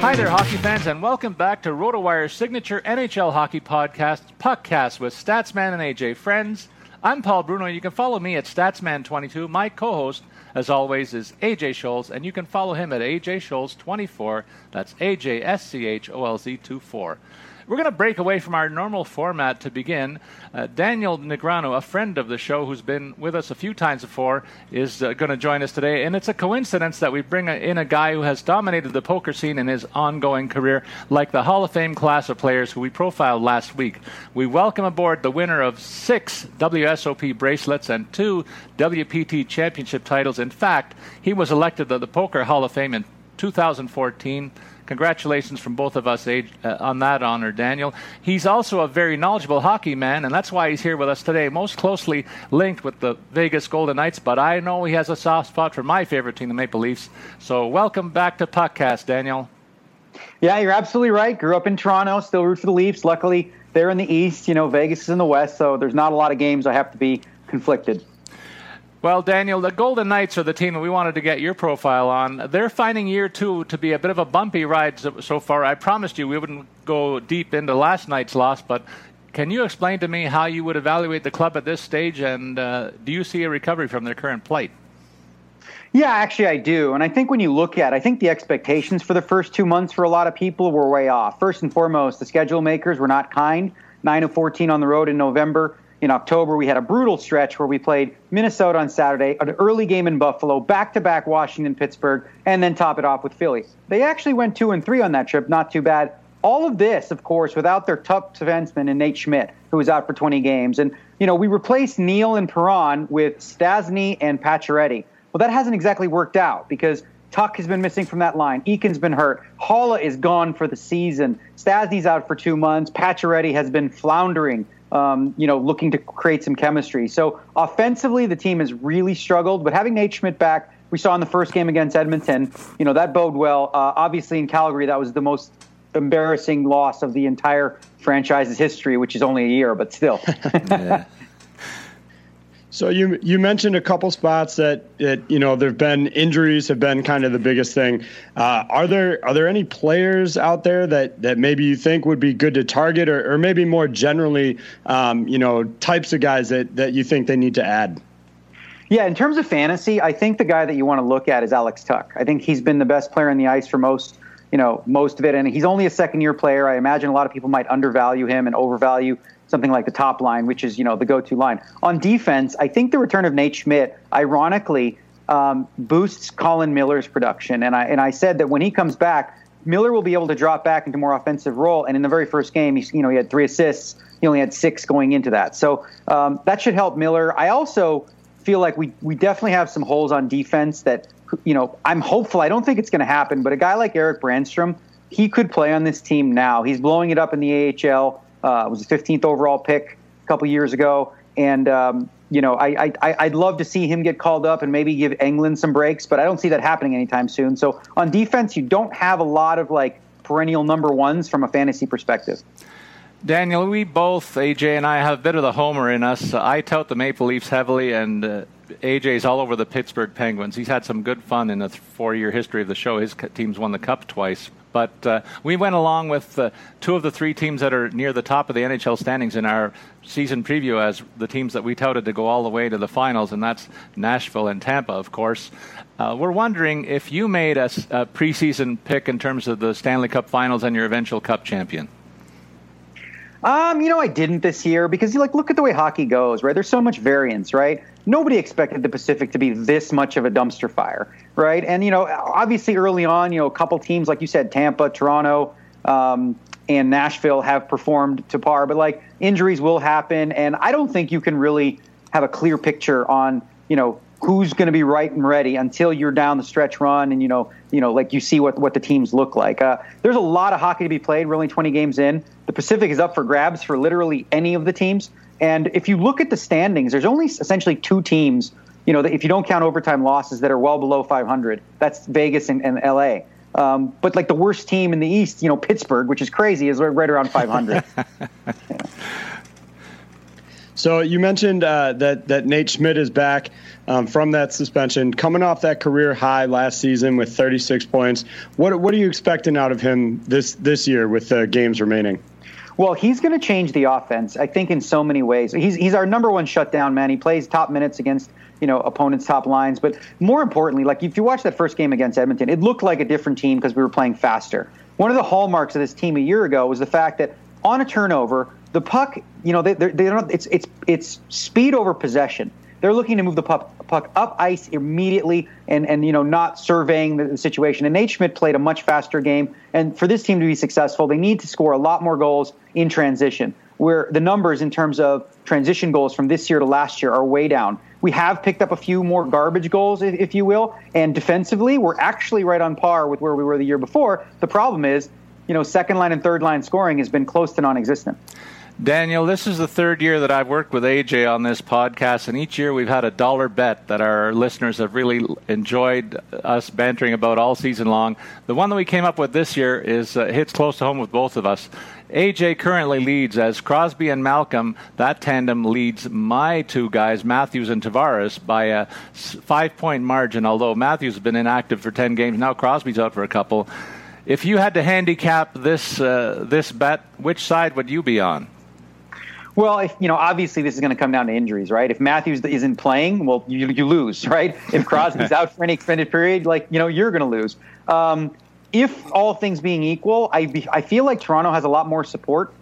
Hi there, hockey fans, and welcome back to RotoWire's signature NHL hockey podcast, Puckcast, with Statsman and AJ Friends. I'm Paul Bruno. You can follow me at Statsman22. My co-host, as always, is AJ Scholz, and you can follow him at AJ Scholz24. That's AJ S C H O L Z 24. We're going to break away from our normal format to begin. Uh, Daniel Negreanu, a friend of the show who's been with us a few times before, is uh, going to join us today. And it's a coincidence that we bring in a guy who has dominated the poker scene in his ongoing career, like the Hall of Fame class of players who we profiled last week. We welcome aboard the winner of six WSOP bracelets and two WPT championship titles. In fact, he was elected to the Poker Hall of Fame in 2014 congratulations from both of us uh, on that honor, Daniel. He's also a very knowledgeable hockey man, and that's why he's here with us today, most closely linked with the Vegas Golden Knights. But I know he has a soft spot for my favorite team, the Maple Leafs. So welcome back to Puckcast, Daniel. Yeah, you're absolutely right. Grew up in Toronto, still root for the Leafs. Luckily, they're in the East. You know, Vegas is in the West, so there's not a lot of games I have to be conflicted. Well, Daniel, the Golden Knights are the team that we wanted to get your profile on. They're finding year two to be a bit of a bumpy ride so, far. I promised you we wouldn't go deep into last night's loss, but can you explain to me how you would evaluate the club at this stage, and uh, do you see a recovery from their current plight? Yeah, actually, I do. And I think when you look at, I think the expectations for the first two months for a lot of people were way off. First and foremost, the schedule makers were not kind. Nine of fourteen on the road in November in October, we had a brutal stretch where we played Minnesota on Saturday, an early game in Buffalo, back to back Washington, Pittsburgh, and then top it off with Philly. They actually went two and three on that trip, not too bad. All of this, of course, without their top defenseman and Nate Schmidt, who was out for 20 games. And, you know, we replaced Neal and Perron with Stastny and Pacioretty. Well, that hasn't exactly worked out because Tuch has been missing from that line. Eakin's been hurt. Haula is gone for the season. Stastny's out for two months. Pacioretty has been floundering um, you know, looking to create some chemistry. So offensively, the team has really struggled. But having Nate Schmidt back, we saw in the first game against Edmonton, you know, that bode well. Uh, obviously, in Calgary, that was the most embarrassing loss of the entire franchise's history, which is only a year, but still. So you you mentioned a couple spots that, that you know there've been injuries have been kind of the biggest thing. Uh, are there are there any players out there that, that maybe you think would be good to target, or, or maybe more generally, um, you know, types of guys that, that you think they need to add? Yeah, in terms of fantasy, I think the guy that you want to look at is Alex Tuch. I think he's been the best player on the ice for most you know most of it, and he's only a second year player. I imagine a lot of people might undervalue him and overvalue something like the top line, which is you know the go-to line. On defense, I think the return of Nate Schmidt, ironically, um, boosts Colin Miller's production. And I and I said that when he comes back, Miller will be able to drop back into more offensive role. And in the very first game, he you know he had three assists. He only had six going into that, so um, that should help Miller. I also feel like we we definitely have some holes on defense that you know I'm hopeful. I don't think it's going to happen, but a guy like Erik Brannstrom, he could play on this team now. He's blowing it up in the AHL. Uh, was a 15th overall pick a couple years ago, and um, you know I, I I'd love to see him get called up and maybe give Engelland some breaks, but I don't see that happening anytime soon. So on defense, you don't have a lot of like perennial number ones from a fantasy perspective. Daniel, we both, AJ and I, have a bit of the homer in us. Uh, I tout the Maple Leafs heavily, and uh, AJ's all over the Pittsburgh Penguins. He's had some good fun in the four year history of the show. His team's won the Cup twice. But uh, we went along with uh, two of the three teams that are near the top of the NHL standings in our season preview as the teams that we touted to go all the way to the finals, and that's Nashville and Tampa, of course. Uh, we're wondering if you made a, a preseason pick in terms of the Stanley Cup finals and your eventual Cup champion. Um, you know, I didn't this year because like look at the way hockey goes, right? There's so much variance, right? Nobody expected the Pacific to be this much of a dumpster fire, right? And you know, obviously early on, you know, a couple teams like you said, Tampa, Toronto, um, and Nashville have performed to par, but like injuries will happen, and I don't think you can really have a clear picture on you know who's going to be right and ready until you're down the stretch run and you know you know like you see what what the teams look like. Uh, there's a lot of hockey to be played. We're only 20 games in. The Pacific is up for grabs for literally any of the teams. And if you look at the standings, there's only essentially two teams. You know, if you don't count overtime losses that are well below 500, that's Vegas and, and LA. Um, but like the worst team in the East, you know, Pittsburgh, which is crazy, is right around 500. yeah. So you mentioned uh, that that Nate Schmidt is back um, from that suspension, coming off that career high last season with 36 points. What what are you expecting out of him this this year with uh, games remaining? Well, he's going to change the offense, I think, in so many ways. He's he's our number one shutdown man. He plays top minutes against you know opponents' top lines, but more importantly, like if you watch that first game against Edmonton, it looked like a different team because we were playing faster. One of the hallmarks of this team a year ago was the fact that on a turnover, the puck, you know, they, they don't. It's it's it's speed over possession. They're looking to move the puck, puck up ice immediately and, and you know not surveying the, the, situation. And Nate Schmidt played a much faster game. And for this team to be successful, they need to score a lot more goals in transition. Where the numbers in terms of transition goals from this year to last year are way down. We have picked up a few more garbage goals, if, if you will, and defensively, we're actually right on par with where we were the year before. The problem is, you know, second line and third line scoring has been close to non-existent. Daniel, this is the third year that I've worked with AJ on this podcast, and each year we've had a dollar bet that our listeners have really enjoyed us bantering about all season long. The one that we came up with this year is uh, hits close to home with both of us. AJ currently leads as Crosby and Malkin. That tandem leads my two guys, Matthews and Tavares, by a five point margin. Although Matthews has been inactive for ten games now, Crosby's out for a couple. If you had to handicap this uh, this bet, which side would you be on? Well, if you know, obviously this is going to come down to injuries, right? If Matthews isn't playing, well, you, you lose, right? If Crosby's out for any extended period, like you know, you're going to lose. Um, if all things being equal, I be, I feel like Toronto has a lot more support,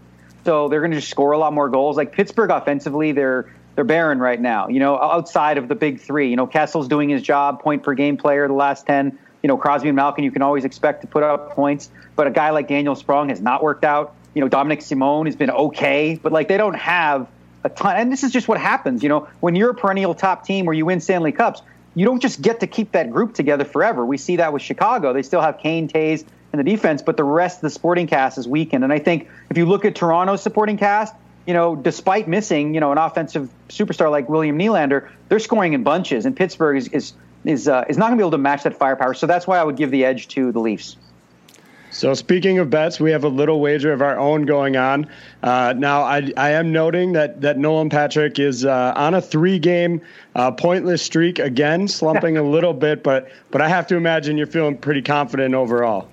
so they're going to just score a lot more goals. Like Pittsburgh offensively, they're they're barren right now. You know, outside of the big three, you know, Kessel's doing his job, point per game player the last ten. You know, Crosby and Malkin, you can always expect to put up points, but a guy like Daniel Sprong has not worked out you know, Dominik Simon has been okay, but like they don't have a ton. And this is just what happens, you know, when you're a perennial top team where you win Stanley Cups, you don't just get to keep that group together forever. We see that with Chicago. They still have Kane, Toews, and the defense, but the rest of the supporting cast is weakened. And I think if you look at Toronto's supporting cast, you know, despite missing, you know, an offensive superstar like William Nylander, they're scoring in bunches, and Pittsburgh is is is, uh, is not going to be able to match that firepower. So that's why I would give the edge to the Leafs. So speaking of bets, we have a little wager of our own going on. Uh, now, I, I, am noting that that Nolan Patrick is uh, on a three-game uh, pointless streak again, slumping a little bit, but but I have to imagine you're feeling pretty confident overall.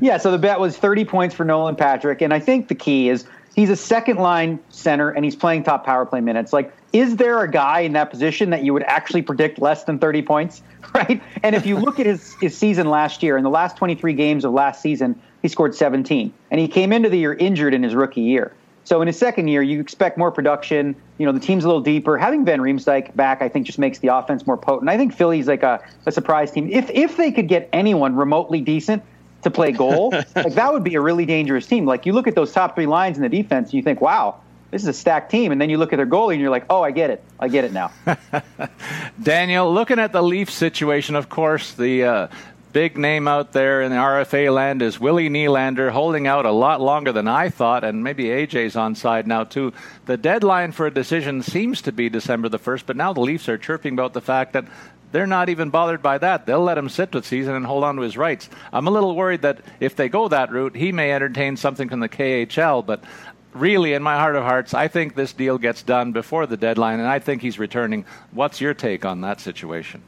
Yeah. So the bet was 30 points for Nolan Patrick, and I think the key is he's a second-line center and he's playing top power play minutes. Like, is there a guy in that position that you would actually predict less than 30 points? Right. And if you look at his, his season last year, in the last 23 games of last season, he scored 17. And he came into the year injured in his rookie year. So in his second year, you expect more production. You know, the team's a little deeper. Having Van Riemsdyk back, I think, just makes the offense more potent. I think Philly's like a, a surprise team. If if they could get anyone remotely decent to play goal, like that would be a really dangerous team. Like you look at those top three lines in the defense, and you think, wow, this is a stacked team. And then you look at their goalie and you're like, oh, I get it. I get it now. Daniel, looking at the Leaf situation, of course, the uh, big name out there in the RFA land is Willie Nylander, holding out a lot longer than I thought, and maybe AJ's on side now too. The deadline for a decision seems to be December the first, but now the Leafs are chirping about the fact that they're not even bothered by that. They'll let him sit with season and hold on to his rights. I'm a little worried that if they go that route, he may entertain something from the KHL, but really, in my heart of hearts, I think this deal gets done before the deadline, and I think he's returning. What's your take on that situation?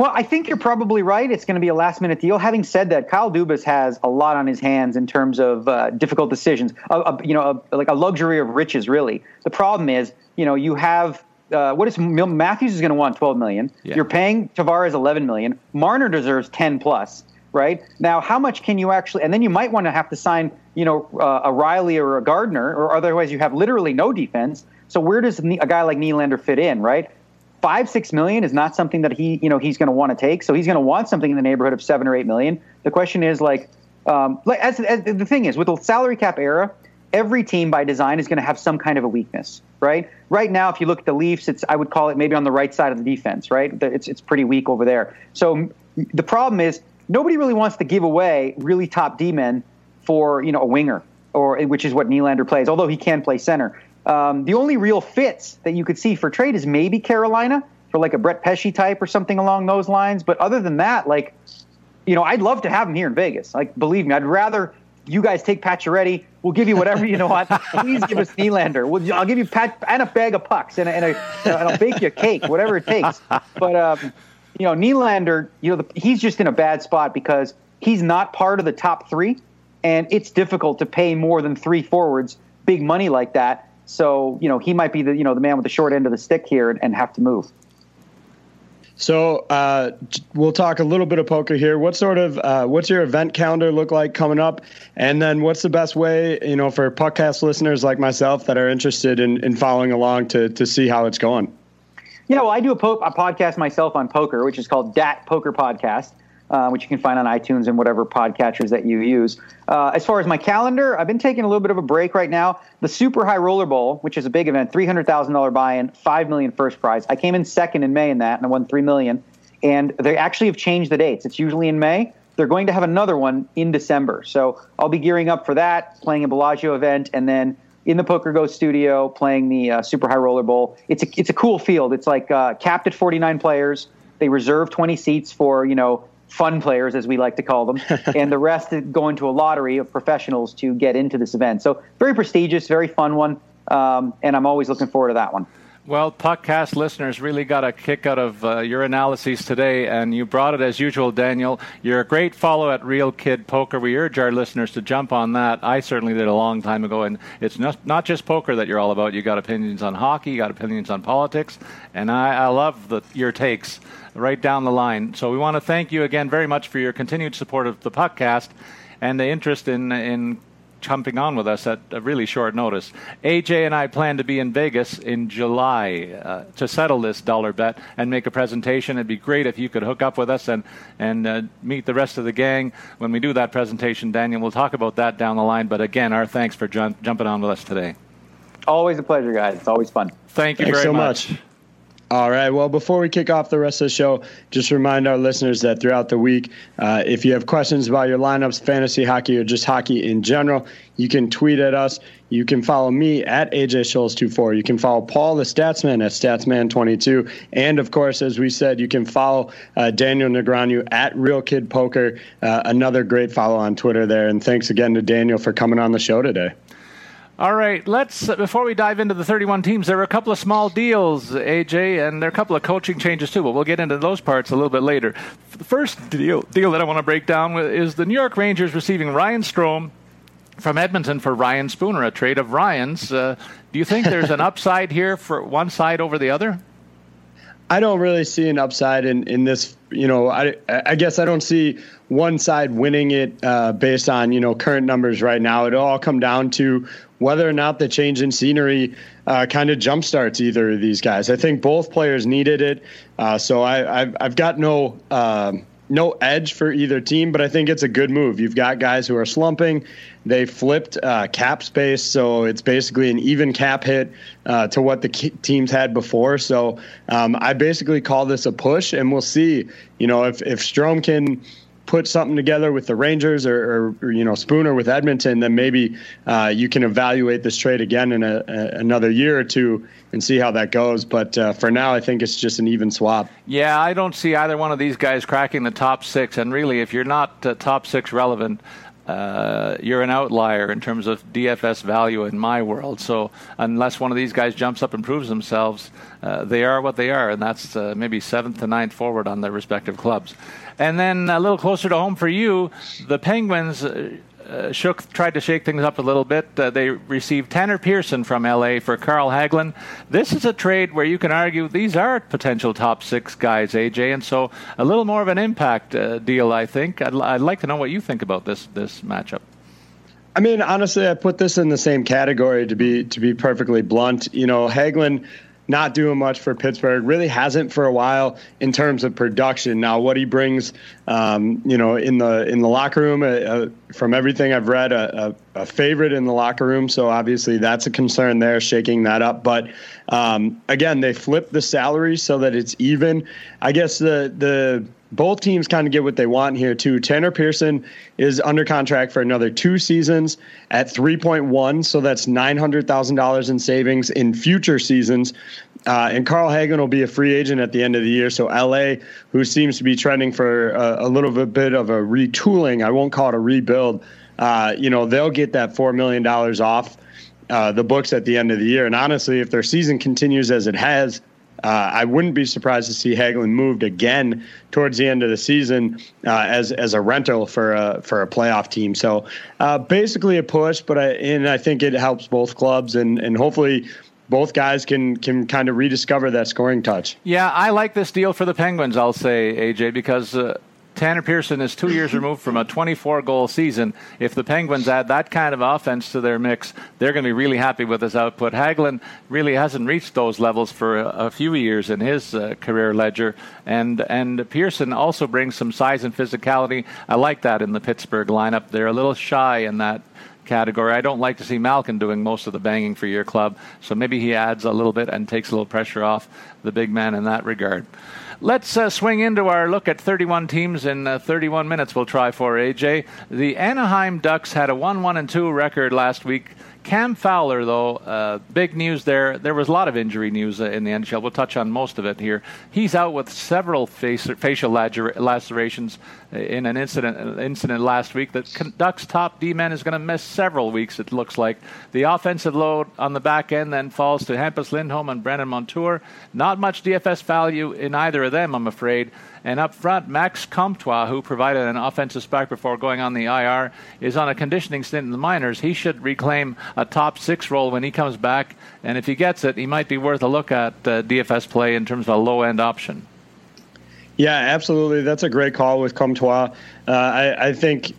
Well, I think you're probably right. It's going to be a last minute deal. Having said that, Kyle Dubas has a lot on his hands in terms of uh, difficult decisions. A you know, a, like a luxury of riches, really. The problem is, you know, you have uh, what is Matthews is going to want 12 million. Yeah. You're paying Tavares 11 million. Marner deserves 10 plus, right? Now, how much can you actually? And then you might want to have to sign, you know, uh, a Rielly or a Gardiner, or otherwise you have literally no defense. So where does a guy like Nylander fit in, right? Five six million is not something that he you know he's going to want to take. So he's going to want something in the neighborhood of seven or eight million. The question is like, um, like as, as the thing is with the salary cap era, every team by design is going to have some kind of a weakness, right? Right now, if you look at the Leafs, it's I would call it maybe on the right side of the defense, right? It's it's pretty weak over there. So the problem is nobody really wants to give away really top D men for you know a winger or which is what Nylander plays, although he can play center. Um, the only real fits that you could see for trade is maybe Carolina for like a Brett Pesce type or something along those lines. But other than that, like, you know, I'd love to have him here in Vegas. Like, believe me, I'd rather you guys take Pacioretty. We'll give you whatever you know what. Please give us Nylander. We'll, I'll give you Pat and a bag of pucks and, a, and, a, and I'll bake you a cake, whatever it takes. But um, you know, Nylander, you know, the, he's just in a bad spot because he's not part of the top three, and it's difficult to pay more than three forwards big money like that. So you know he might be the you know the man with the short end of the stick here and, and have to move. So uh, we'll talk a little bit of poker here. What sort of uh, what's your event calendar look like coming up? And then what's the best way you know for podcast listeners like myself that are interested in, in following along to to see how it's going? Yeah, well, I do a, po- a podcast myself on poker, which is called Dat Poker Podcast uh, which you can find on iTunes and whatever podcatchers that you use. Uh, as far as my calendar, I've been taking a little bit of a break right now. The Super High Roller Bowl, which is a big event, three hundred thousand dollar buy-in, five million first prize. I came in second in May in that, and I won three million. And they actually have changed the dates. It's usually in May. They're going to have another one in December. So I'll be gearing up for that, playing a Bellagio event, and then in the PokerGO studio playing the uh, Super High Roller Bowl. It's a it's a cool field. It's like uh, capped at 49 players. They reserve 20 seats for you know fun players, as we like to call them, and the rest go into a lottery of professionals to get into this event. So very prestigious, very fun one, um, and I'm always looking forward to that one. Well, podcast listeners really got a kick out of uh, your analyses today, and you brought it as usual, Daniel. You're a great follow at Real Kid Poker. We urge our listeners to jump on that. I certainly did a long time ago, and it's not, not just poker that you're all about. You got opinions on hockey, you got opinions on politics, and I, I love the, your takes right down the line. So we want to thank you again very much for your continued support of the podcast and the interest in in jumping on with us at a really short notice. AJ and I plan to be in Vegas in July uh, to settle this dollar bet and make a presentation. It'd be great if you could hook up with us and and uh, meet the rest of the gang when we do that presentation. Daniel, we'll talk about that down the line. But again, our thanks for jump, jumping on with us today. Always a pleasure, guys. It's always fun. Thank you Thanks very so much. much. All right. Well, before we kick off the rest of the show, just remind our listeners that throughout the week, uh, if you have questions about your lineups, fantasy hockey, or just hockey in general, you can tweet at us. You can follow me at AJ Scholz24. You can follow Paul the Statsman at Statsman22. And of course, as we said, you can follow uh, Daniel Negreanu at Real Kid Poker. Uh, another great follow on Twitter there. And thanks again to Daniel for coming on the show today. All right, let's before we dive into the 31 teams, there are a couple of small deals, AJ, and there are a couple of coaching changes too. But we'll get into those parts a little bit later. The first deal deal that I want to break down is the New York Rangers receiving Ryan Strome from Edmonton for Ryan Spooner, a trade of Ryan's. Uh, do you think there's an upside here for one side over the other? I don't really see an upside in, in this. You know, I, I guess I don't see one side winning it uh, based on you know current numbers right now. It'll all come down to whether or not the change in scenery uh, kind of jumpstarts either of these guys. I think both players needed it, uh, so I, have I've got no uh, no edge for either team, but I think it's a good move. You've got guys who are slumping. They flipped uh, cap space, so it's basically an even cap hit uh, to what the teams had before. So um, I basically call this a push, and we'll see. You know, if if Strome can put something together with the Rangers or, or, or you know Spooner with Edmonton, then maybe uh, you can evaluate this trade again in a, a, another year or two and see how that goes. But uh, for now, I think it's just an even swap. Yeah, I don't see either one of these guys cracking the top six. And really, if you're not uh, top six relevant, uh, you're an outlier in terms of DFS value in my world. So unless one of these guys jumps up and proves themselves, uh, they are what they are, and that's uh, maybe seventh to ninth forward on their respective clubs. And then a little closer to home for you, the Penguins. Uh, shook tried to shake things up a little bit. Uh, they received Tanner Pearson from LA for Carl Hagelin. This is a trade where you can argue these are potential top six guys, AJ, and so a little more of an impact uh, deal. I think. I'd, I'd like to know what you think about this this matchup. I mean, honestly, I put this in the same category to be to be perfectly blunt. You know, Hagelin not doing much for Pittsburgh. Really hasn't for a while in terms of production. Now, what he brings, um, you know, in the in the locker room, uh, uh, from everything I've read, a, a, a, favorite in the locker room. So obviously that's a concern there, shaking that up. But um, again, they flip the salary so that it's even. I guess the the both teams kind of get what they want here too. Tanner Pearson is under contract for another two seasons at 3.1, so that's $900,000 in savings in future seasons. Uh, and Carl Hagelin will be a free agent at the end of the year. So LA, who seems to be trending for a, a little bit of a retooling, I won't call it a rebuild. Uh, you know, they'll get that four million dollars off uh, the books at the end of the year. And honestly, if their season continues as it has, uh, I wouldn't be surprised to see Hagelin moved again towards the end of the season uh, as as a rental for a for a playoff team. So uh, basically a push, but I and I think it helps both clubs and and hopefully both guys can can kind of rediscover that scoring touch. Yeah, I like this deal for the Penguins. I'll say AJ because uh, Tanner Pearson is two years removed from a 24 goal season. If the Penguins add that kind of offense to their mix, they're going to be really happy with his output. Hagelin really hasn't reached those levels for a, a few years in his uh, career ledger, and and Pearson also brings some size and physicality. I like that in the Pittsburgh lineup. They're a little shy in that category. I don't like to see Malkin doing most of the banging for your club, so maybe he adds a little bit and takes a little pressure off the big man in that regard. Let's uh, swing into our look at 31 teams in uh, 31 minutes. We'll try for AJ. The Anaheim Ducks had a 1 1 and 2 record last week. Cam Fowler, though, uh, big news there. There was a lot of injury news uh, in the NHL. We'll touch on most of it here. He's out with several face, facial lacerations uh, in an incident uh, incident last week. The Ducks' top D man is going to miss several weeks. It looks like the offensive load on the back end then falls to Hampus Lindholm and Brandon Montour. Not much DFS value in either of them, I'm afraid. And up front, Max Comtois, who provided an offensive spark before going on the IR, is on a conditioning stint in the minors. He should reclaim a top six role when he comes back. And if he gets it, he might be worth a look at uh, DFS play in terms of a low end option. Yeah, absolutely. That's a great call with Comtois. Uh, I, I think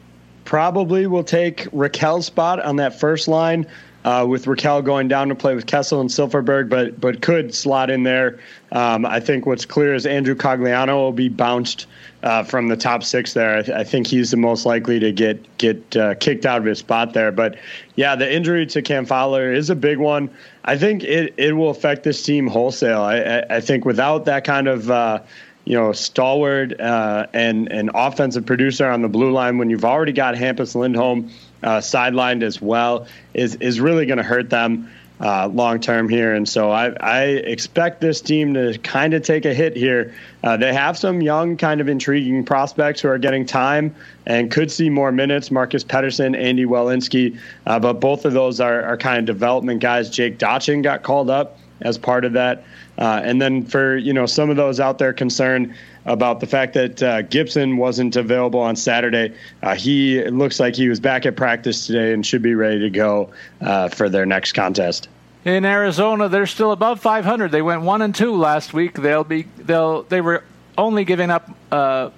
probably will take Rakell's spot on that first line uh, with Rakell going down to play with Kessel and Silfverberg, but but could slot in there. Um, I think what's clear is Andrew Cogliano will be bounced uh, from the top six there. I, th- I, think he's the most likely to get get uh, kicked out of his spot there. But yeah, the injury to Cam Fowler is a big one. I think it, it will affect this team wholesale. I, I, I think without that kind of uh, you know, stalwart uh, and an offensive producer on the blue line when you've already got Hampus Lindholm uh, sidelined as well is is really going to hurt them uh, long term here. And so I, I expect this team to kind of take a hit here. Uh, they have some young, kind of intriguing prospects who are getting time and could see more minutes. Marcus Pettersson, Andy Welinski, uh, but both of those are, are kind of development guys. Jake Dotchin got called up as part of that. Uh, and then for you know some of those out there concerned about the fact that uh, Gibson wasn't available on Saturday, uh, he looks like he was back at practice today and should be ready to go uh, for their next contest. In Arizona, they're still above 500. They went one and two last week. They'll be they'll they were only giving up uh,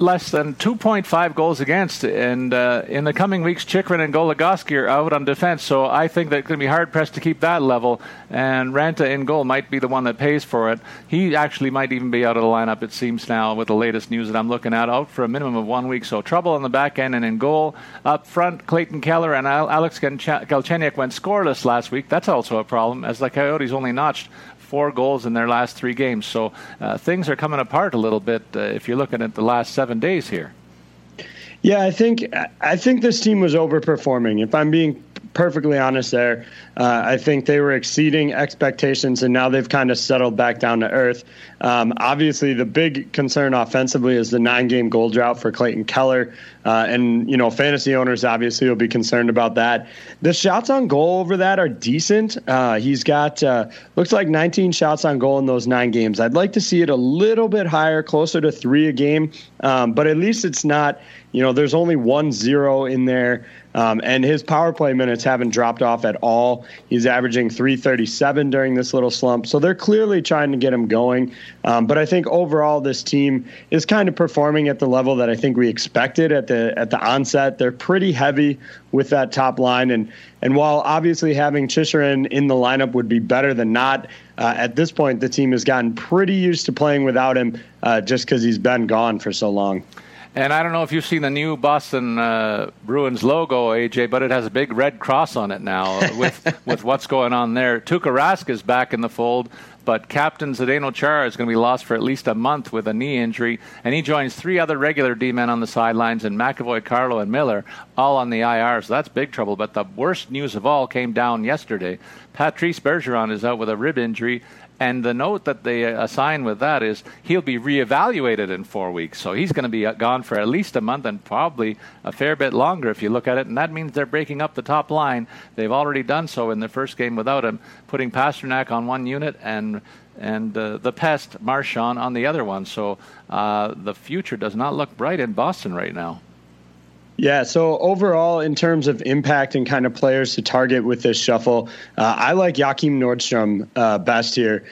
less than 2.5 goals against. And uh, in the coming weeks, Chychrun and Goligoski are out on defense. So I think that it's going to be hard pressed to keep that level. And Raanta in goal might be the one that pays for it. He actually might even be out of the lineup, it seems now, with the latest news that I'm looking at, out for a minimum of one week. So trouble on the back end and in goal. Up front, Clayton Keller and Alex Galchenyuk went scoreless last week. That's also a problem, as the Coyotes only notched four goals in their last three games. So uh, things are coming apart a little bit uh, if you're looking at the last seven days here. Yeah, I think I think this team was overperforming. If I'm being perfectly honest there. Uh, I think they were exceeding expectations, and now they've kind of settled back down to earth. Um, obviously, the big concern offensively is the nine-game goal drought for Clayton Keller, uh, and you know, fantasy owners obviously will be concerned about that. The shots on goal over that are decent. Uh, he's got uh, looks like 19 shots on goal in those nine games. I'd like to see it a little bit higher, closer to three a game, um, but at least it's not. You know, there's only one zero in there. Um, and his power play minutes haven't dropped off at all. He's averaging 337 during this little slump. So they're clearly trying to get him going. Um, but I think overall, this team is kind of performing at the level that I think we expected at the at the onset. They're pretty heavy with that top line. And and while obviously having Chychrun in the lineup would be better than not, uh, at this point, the team has gotten pretty used to playing without him uh, just because he's been gone for so long. And I don't know if you've seen the new Boston uh, Bruins logo, AJ, but it has a big red cross on it now with with what's going on there. Tuukka Rask is back in the fold, but captain Zdeno Chara is going to be lost for at least a month with a knee injury, and he joins three other regular D-men on the sidelines, and McAvoy, Carlo, and Miller all on the IR. So that's big trouble. But the worst news of all came down yesterday. Patrice Bergeron is out with a rib injury, and the note that they assign with that is he'll be reevaluated in four weeks. So he's going to be uh, gone for at least a month and probably a fair bit longer if you look at it. And that means they're breaking up the top line. They've already done so in the first game without him, putting Pastrnak on one unit and and uh, the pest Marchand on the other one. So uh, the future does not look bright in Boston right now. Yeah, so overall, in terms of impact and kind of players to target with this shuffle, uh, I like Joakim Nordstrom uh, best here.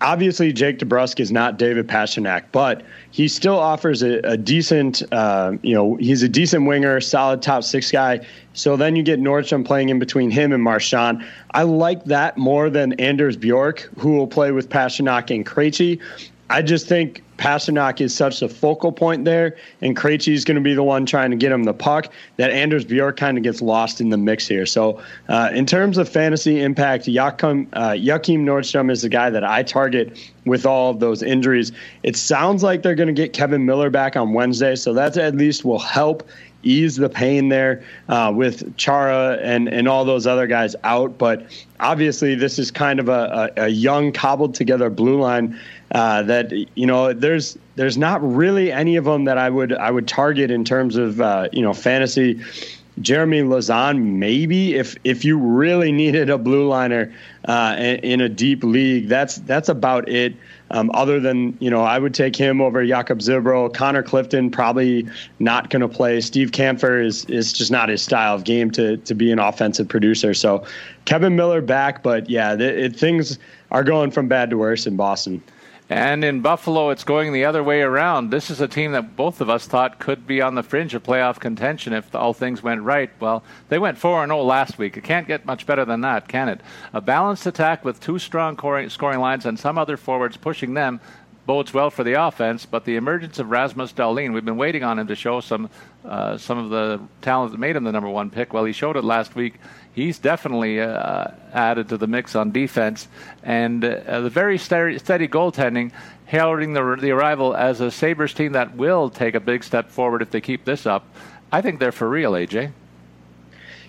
Obviously, Jake DeBrusk is not David Pastrnak, but he still offers a, a decent, uh, you know, he's a decent winger, solid top six guy. So then you get Nordstrom playing in between him and Marchand. I like that more than Anders Bjork, who will play with Pastrnak and Krejci. I just think Pastrnak is such a focal point there, and Krejci is going to be the one trying to get him the puck that Anders Bjork kind of gets lost in the mix here. So, uh, in terms of fantasy impact, Joachim, uh, Joakim Nordstrom is the guy that I target with all of those injuries. It sounds like they're going to get Kevan Miller back on Wednesday, so that at least will help ease the pain there uh, with Chara and, and all those other guys out. But obviously, this is kind of a, a, a young, cobbled together blue line uh, that you know there's there's not really any of them that I would I would target in terms of uh, you know fantasy. Jeremy Lauzon, maybe if if you really needed a blue liner uh, in, a deep league, that's that's about it. Um, other than you know, I would take him over Jakub Zboril. Connor Clifton probably not going to play. Steve Kampfer is is just not his style of game to to be an offensive producer. So Kevan Miller back, but yeah, it, things are going from bad to worse in Boston. And in Buffalo, it's going the other way around. This is a team that both of us thought could be on the fringe of playoff contention if all things went right. Well, they went 4 0 last week. It can't get much better than that, can it? A balanced attack with two strong scoring lines and some other forwards pushing them bodes well for the offense, but the emergence of Rasmus Dahlin, we've been waiting on him to show some uh, some of the talent that made him the number one pick. Well, he showed it last week he's definitely uh, added to the mix on defense. And uh, the very steady, steady goaltending, heralding the, the arrival as a Sabres team that will take a big step forward if they keep this up. I think they're for real, AJ.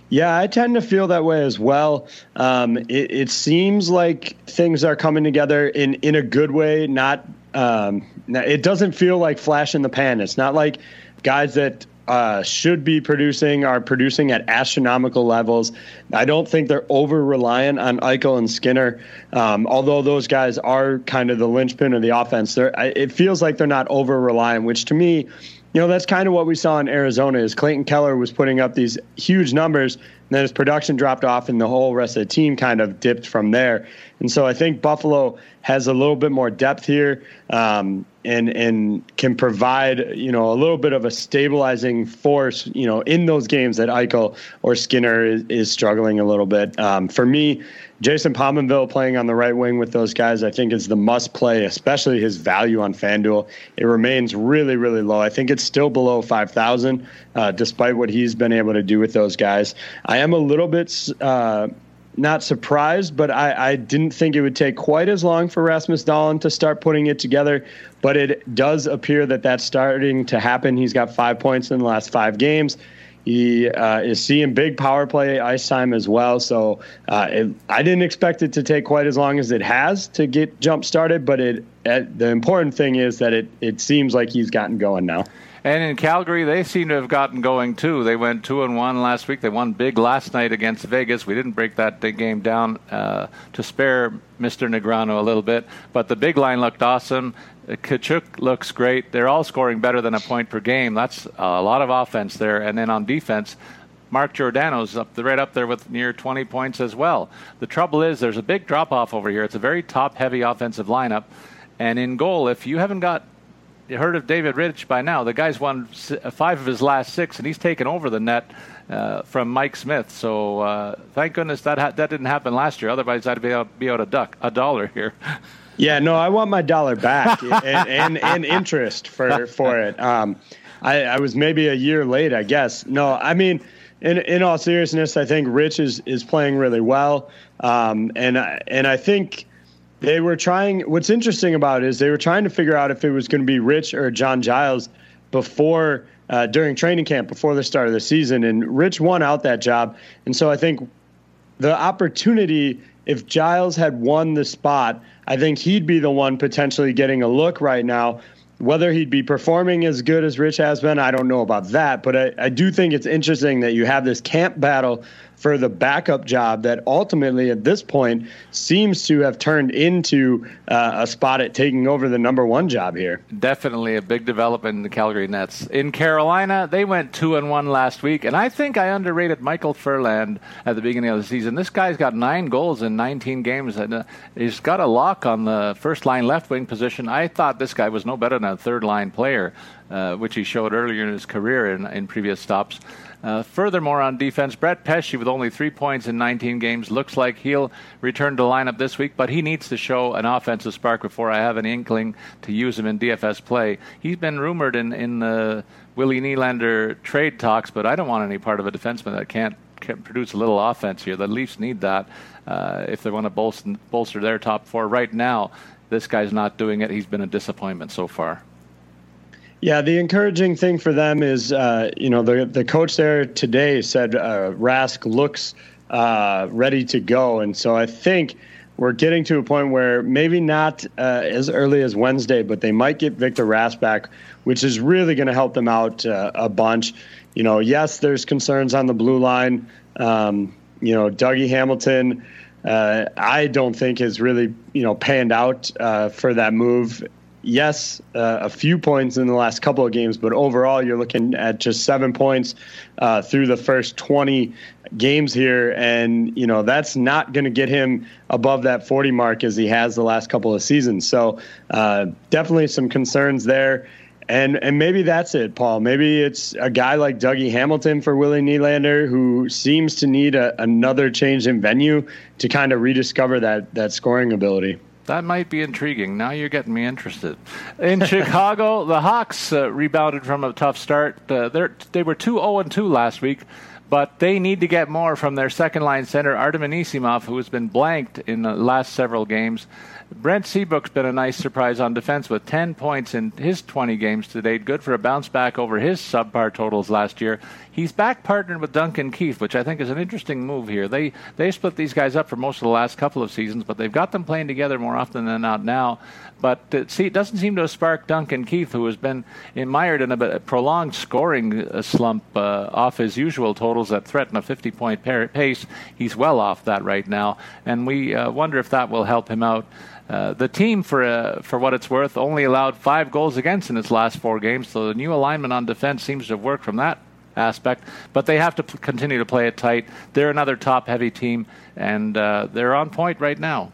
Yeah, I tend to feel that way as well. Um, it, it, seems like things are coming together in, in a good way. Not, um, it doesn't feel like flash in the pan. It's not like guys that uh, should be producing are producing at astronomical levels. I don't think they're over reliant on Eichel and Skinner, um, although those guys are kind of the linchpin of the offense. They're, it feels like they're not over reliant, which to me, you know, that's kind of what we saw in Arizona. Is Clayton Keller was putting up these huge numbers, and then his production dropped off, and the whole rest of the team kind of dipped from there. And so I think Buffalo has a little bit more depth here. Um, and and can provide you know a little bit of a stabilizing force you know in those games that Eichel or Skinner is, is struggling a little bit. Um, for me, Jason Pominville playing on the right wing with those guys, I think is the must play, especially his value on FanDuel. It remains really really low. I think it's still below five thousand, uh, despite what he's been able to do with those guys. I am a little bit. Uh, not surprised, but I, I, didn't think it would take quite as long for Rasmus Dahlin to start putting it together but it does appear that that's starting to happen. He's got five points in the last five games. He uh, is seeing big power play ice time as well. So uh, it, I didn't expect it to take quite as long as it has to get jump started, but it, the important thing is that it, it seems like he's gotten going now. And in Calgary, they seem to have gotten going too. They went two and one last week. They won big last night against Vegas. We didn't break that game down uh, to spare Mr. Negreanu a little bit, but the big line looked awesome. Tkachuk looks great. They're all scoring better than a point per game. That's a lot of offense there. And then on defense, Mark Giordano's up the, right up there with near 20 points as well. The trouble is there's a big drop off over here. It's a very top heavy offensive lineup. And in goal, if you haven't got heard of David Rittich by now. The guy's won five of his last six, and he's taken over the net uh, from Mike Smith. So uh, thank goodness that ha- that didn't happen last year. Otherwise, I'd be out, be out a duck a dollar here. Yeah, no, I want my dollar back and, and, and interest for for it. Um, I, I was maybe a year late, I guess. No, I mean, in in all seriousness, I think Rittich is is playing really well, um, and and I think they were trying. What's interesting about it is they were trying to figure out if it was going to be Rittich or Jon Gillies before uh, during training camp before the start of the season, and Rittich won out that job. And so I think the opportunity, if Gillies had won the spot, I think he'd be the one potentially getting a look right now. Whether he'd be performing as good as Rittich has been, I don't know about that. But I, I do think it's interesting that you have this camp battle for the backup job that ultimately at this point seems to have turned into uh, a spot at taking over the number one job here. Definitely a big development in the Calgary Nets. In Carolina, they went two and one last week, and I think I underrated Micheal Ferland at the beginning of the season. This guy's got nine goals in 19 games, and uh, he's got a lock on the first line left wing position. I thought this guy was no better than a third line player, uh, which he showed earlier in his career in, in previous stops. Uh, furthermore, on defense, Brett Pesce, with only three points in 19 games, looks like he'll return to lineup this week, but he needs to show an offensive spark before I have an inkling to use him in DFS play. He's been rumored in, in the Willie Nylander trade talks, but I don't want any part of a defenseman that can't, can't produce a little offense here. The Leafs need that uh, if they want to bolster, bolster their top four. Right now, this guy's not doing it. He's been a disappointment so far. Yeah, the encouraging thing for them is, uh, you know, the the coach there today said uh, Rask looks uh, ready to go, and so I think we're getting to a point where maybe not uh, as early as Wednesday, but they might get Victor Rask back, which is really going to help them out uh, a bunch. You know, yes, there's concerns on the blue line. Um, you know, Dougie Hamilton. Uh, I don't think has really you know panned out uh, for that move yes, uh, a few points in the last couple of games, but overall, you're looking at just seven points uh, through the first 20 games here. And, you know, that's not going to get him above that 40 mark as he has the last couple of seasons. So, uh, definitely some concerns there. And, and maybe that's it, Paul. Maybe it's a guy like Dougie Hamilton for Willie Nylander who seems to need a, another change in venue to kind of rediscover that, that scoring ability. That might be intriguing. Now you're getting me interested. In Chicago, the Hawks uh, rebounded from a tough start. Uh, they were 2 0 2 last week, but they need to get more from their second line center, Artem Anisimov, who has been blanked in the last several games. Brent Seabrook's been a nice surprise on defense with 10 points in his 20 games to date. Good for a bounce back over his subpar totals last year. He's back partnered with Duncan Keith, which I think is an interesting move here. They they split these guys up for most of the last couple of seasons, but they've got them playing together more often than not now. But it, see, doesn't seem to have sparked Duncan Keith, who has been mired in a, a prolonged scoring uh, slump uh, off his usual totals that threaten a 50 point pace. He's well off that right now, and we uh, wonder if that will help him out. Uh, the team, for uh, for what it's worth, only allowed five goals against in its last four games. So the new alignment on defense seems to have worked from that aspect. But they have to p- continue to play it tight. They're another top-heavy team, and uh, they're on point right now.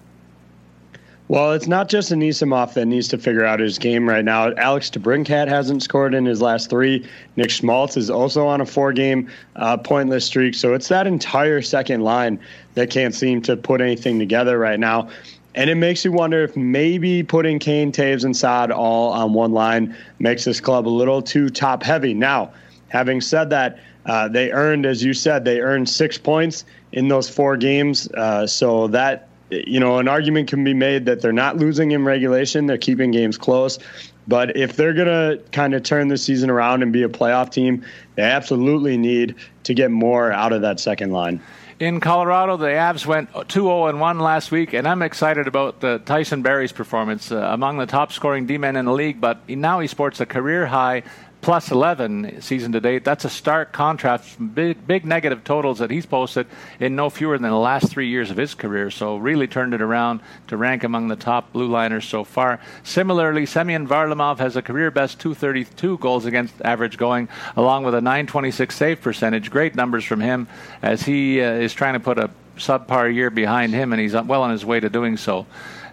Well, it's not just Anisimov that needs to figure out his game right now. Alex DeBrincat hasn't scored in his last three. Nick Schmaltz is also on a four-game uh, pointless streak. So it's that entire second line that can't seem to put anything together right now. And it makes you wonder if maybe putting Kane, Toews, and Saad all on one line makes this club a little too top heavy. Now, having said that, uh, they earned, as you said, they earned six points in those four games. Uh, so that, you know, an argument can be made that they're not losing in regulation, they're keeping games close. But if they're going to kind of turn the season around and be a playoff team, they absolutely need to get more out of that second line. In Colorado, the Avs went 2 0 1 last week, and I'm excited about the Tyson Barrie's performance. Uh, among the top scoring D men in the league, but now he sports a career high plus 11 season to date. That's a stark contrast from big, big negative totals that he's posted in no fewer than the last three years of his career. So really turned it around to rank among the top blue liners so far. Similarly, Semyon Varlamov has a career best 232 goals against average going, along with a 926 save percentage. Great numbers from him as he uh, is trying to put a subpar year behind him, and he's well on his way to doing so.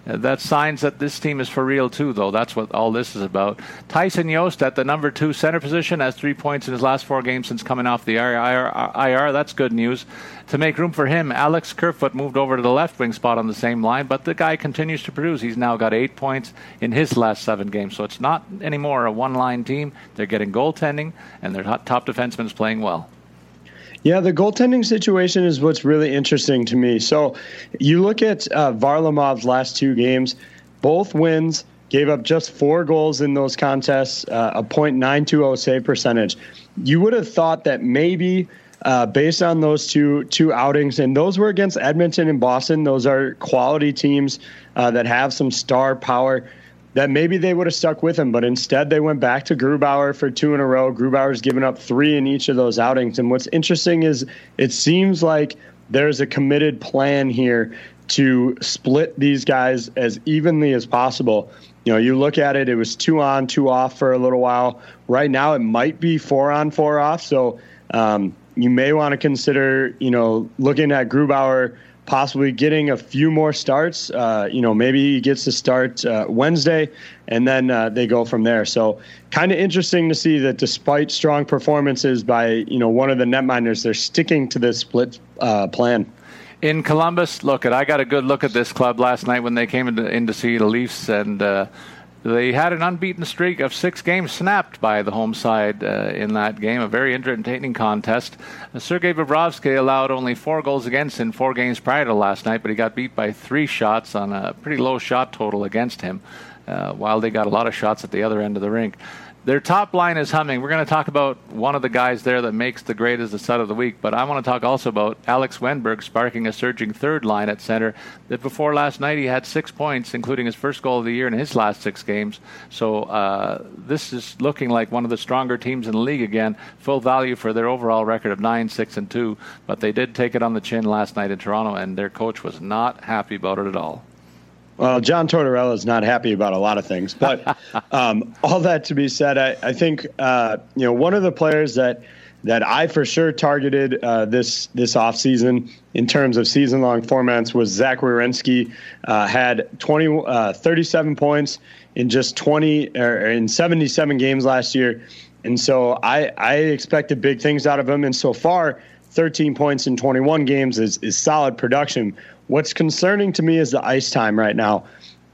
That's signs that this team is for real too, though. That's what all this is about. Tyson Jost at the number two center position has three points in his last four games since coming off the IR. IR. That's good news. To make room for him, Alex Kerfoot moved over to the left wing spot on the same line, but the guy continues to produce. He's now got eight points in his last seven games, so it's not anymore a one line team. They're getting goaltending, and their top defenseman is playing well. Yeah, the goaltending situation is what's really interesting to me. So you look at uh, Varlamov's last two games, both wins, gave up just four goals in those contests, uh, a .920 save percentage. You would have thought that maybe uh, based on those two two outings, and those were against Edmonton and Boston. Those are quality teams uh, that have some star power that maybe they would have stuck with him, but instead they went back to Grubauer for two in a row. Grubauer's given up three in each of those outings. And what's interesting is it seems like there's a committed plan here to split these guys as evenly as possible. You know, you look at it, it was two on, two off for a little while. Right now, it might be four on, four off. So um, you may want to consider, you know, looking at Grubauer possibly getting a few more starts. Uh, you know, maybe he gets to start uh, Wednesday, and then uh, they go from there. So, kind of interesting to see that despite strong performances by you know one of the netminders, they're sticking to this split uh, plan. In Columbus, look, at I got a good look at this club last night when they came in to, in to see the Leafs, and uh, they had an unbeaten streak of six games snapped by the home side uh, in that game, a very entertaining contest. Uh, Sergei Bobrovsky allowed only four goals against in four games prior to last night, but he got beat by three shots on a pretty low shot total against him, uh, while they got a lot of shots at the other end of the rink. Their top line is humming. We're going to talk about one of the guys there that makes the grade as the stud of the week, but I want to talk also about Alex Wennberg sparking a surging third line at center. That before last night he had six points, including his first goal of the year in his last six games. So uh, this is looking like one of the stronger teams in the league again. Full value for their overall record of nine, six, and two, but they did take it on the chin last night in Toronto, and their coach was not happy about it at all. Well, John Tortorella is not happy about a lot of things, but um, all that to be said, I, I think uh, you know one of the players that that I for sure targeted uh, this this offseason in terms of season long formats was Zach Werenski. Uh, had 20, uh, 37 points in just 20 or in 77 games last year, and so I I expected big things out of him, and so far. 13 points in 21 games is, is solid production. What's concerning to me is the ice time right now.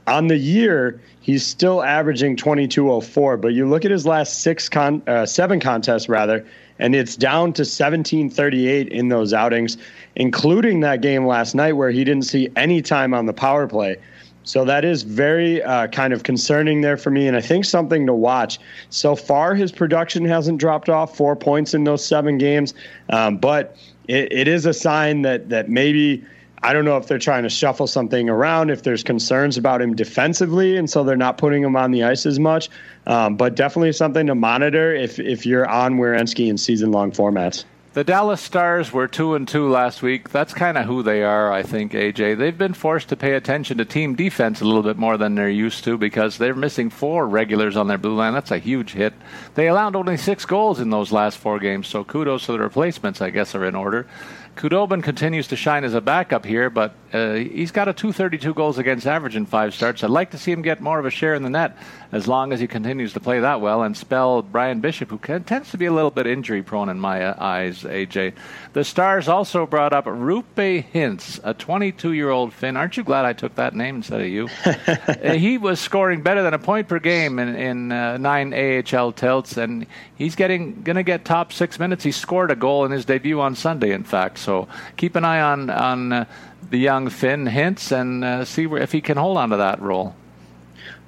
On the year, he's still averaging 2204, but you look at his last six con, uh, seven contests rather, and it's down to 1738 in those outings, including that game last night where he didn't see any time on the power play. So that is very uh, kind of concerning there for me, and I think something to watch. So far, his production hasn't dropped off, four points in those seven games, um, but it, it is a sign that that maybe I don't know if they're trying to shuffle something around, if there's concerns about him defensively, and so they're not putting him on the ice as much. Um, but definitely something to monitor if if you're on Werenski in season long formats. The Dallas Stars were two and two last week. That's kind of who they are, I think. AJ. They've been forced to pay attention to team defense a little bit more than they're used to because they're missing four regulars on their blue line. That's a huge hit. They allowed only six goals in those last four games, so kudos to the replacements. I guess are in order. Khudobin continues to shine as a backup here, but uh, he's got a 232 goals against average in five starts. I'd like to see him get more of a share in the net as long as he continues to play that well and spell Brian Bishop, who can, tends to be a little bit injury prone in my uh, eyes, AJ. The Stars also brought up Roope Hintz, a 22 year old Finn. Aren't you glad I took that name instead of you? uh, he was scoring better than a point per game in, in uh, nine AHL tilts, and he's getting going to get top six minutes. He scored a goal in his debut on Sunday, in fact. So keep an eye on on uh, the young Finn Hintz and uh, see where, if he can hold on to that role.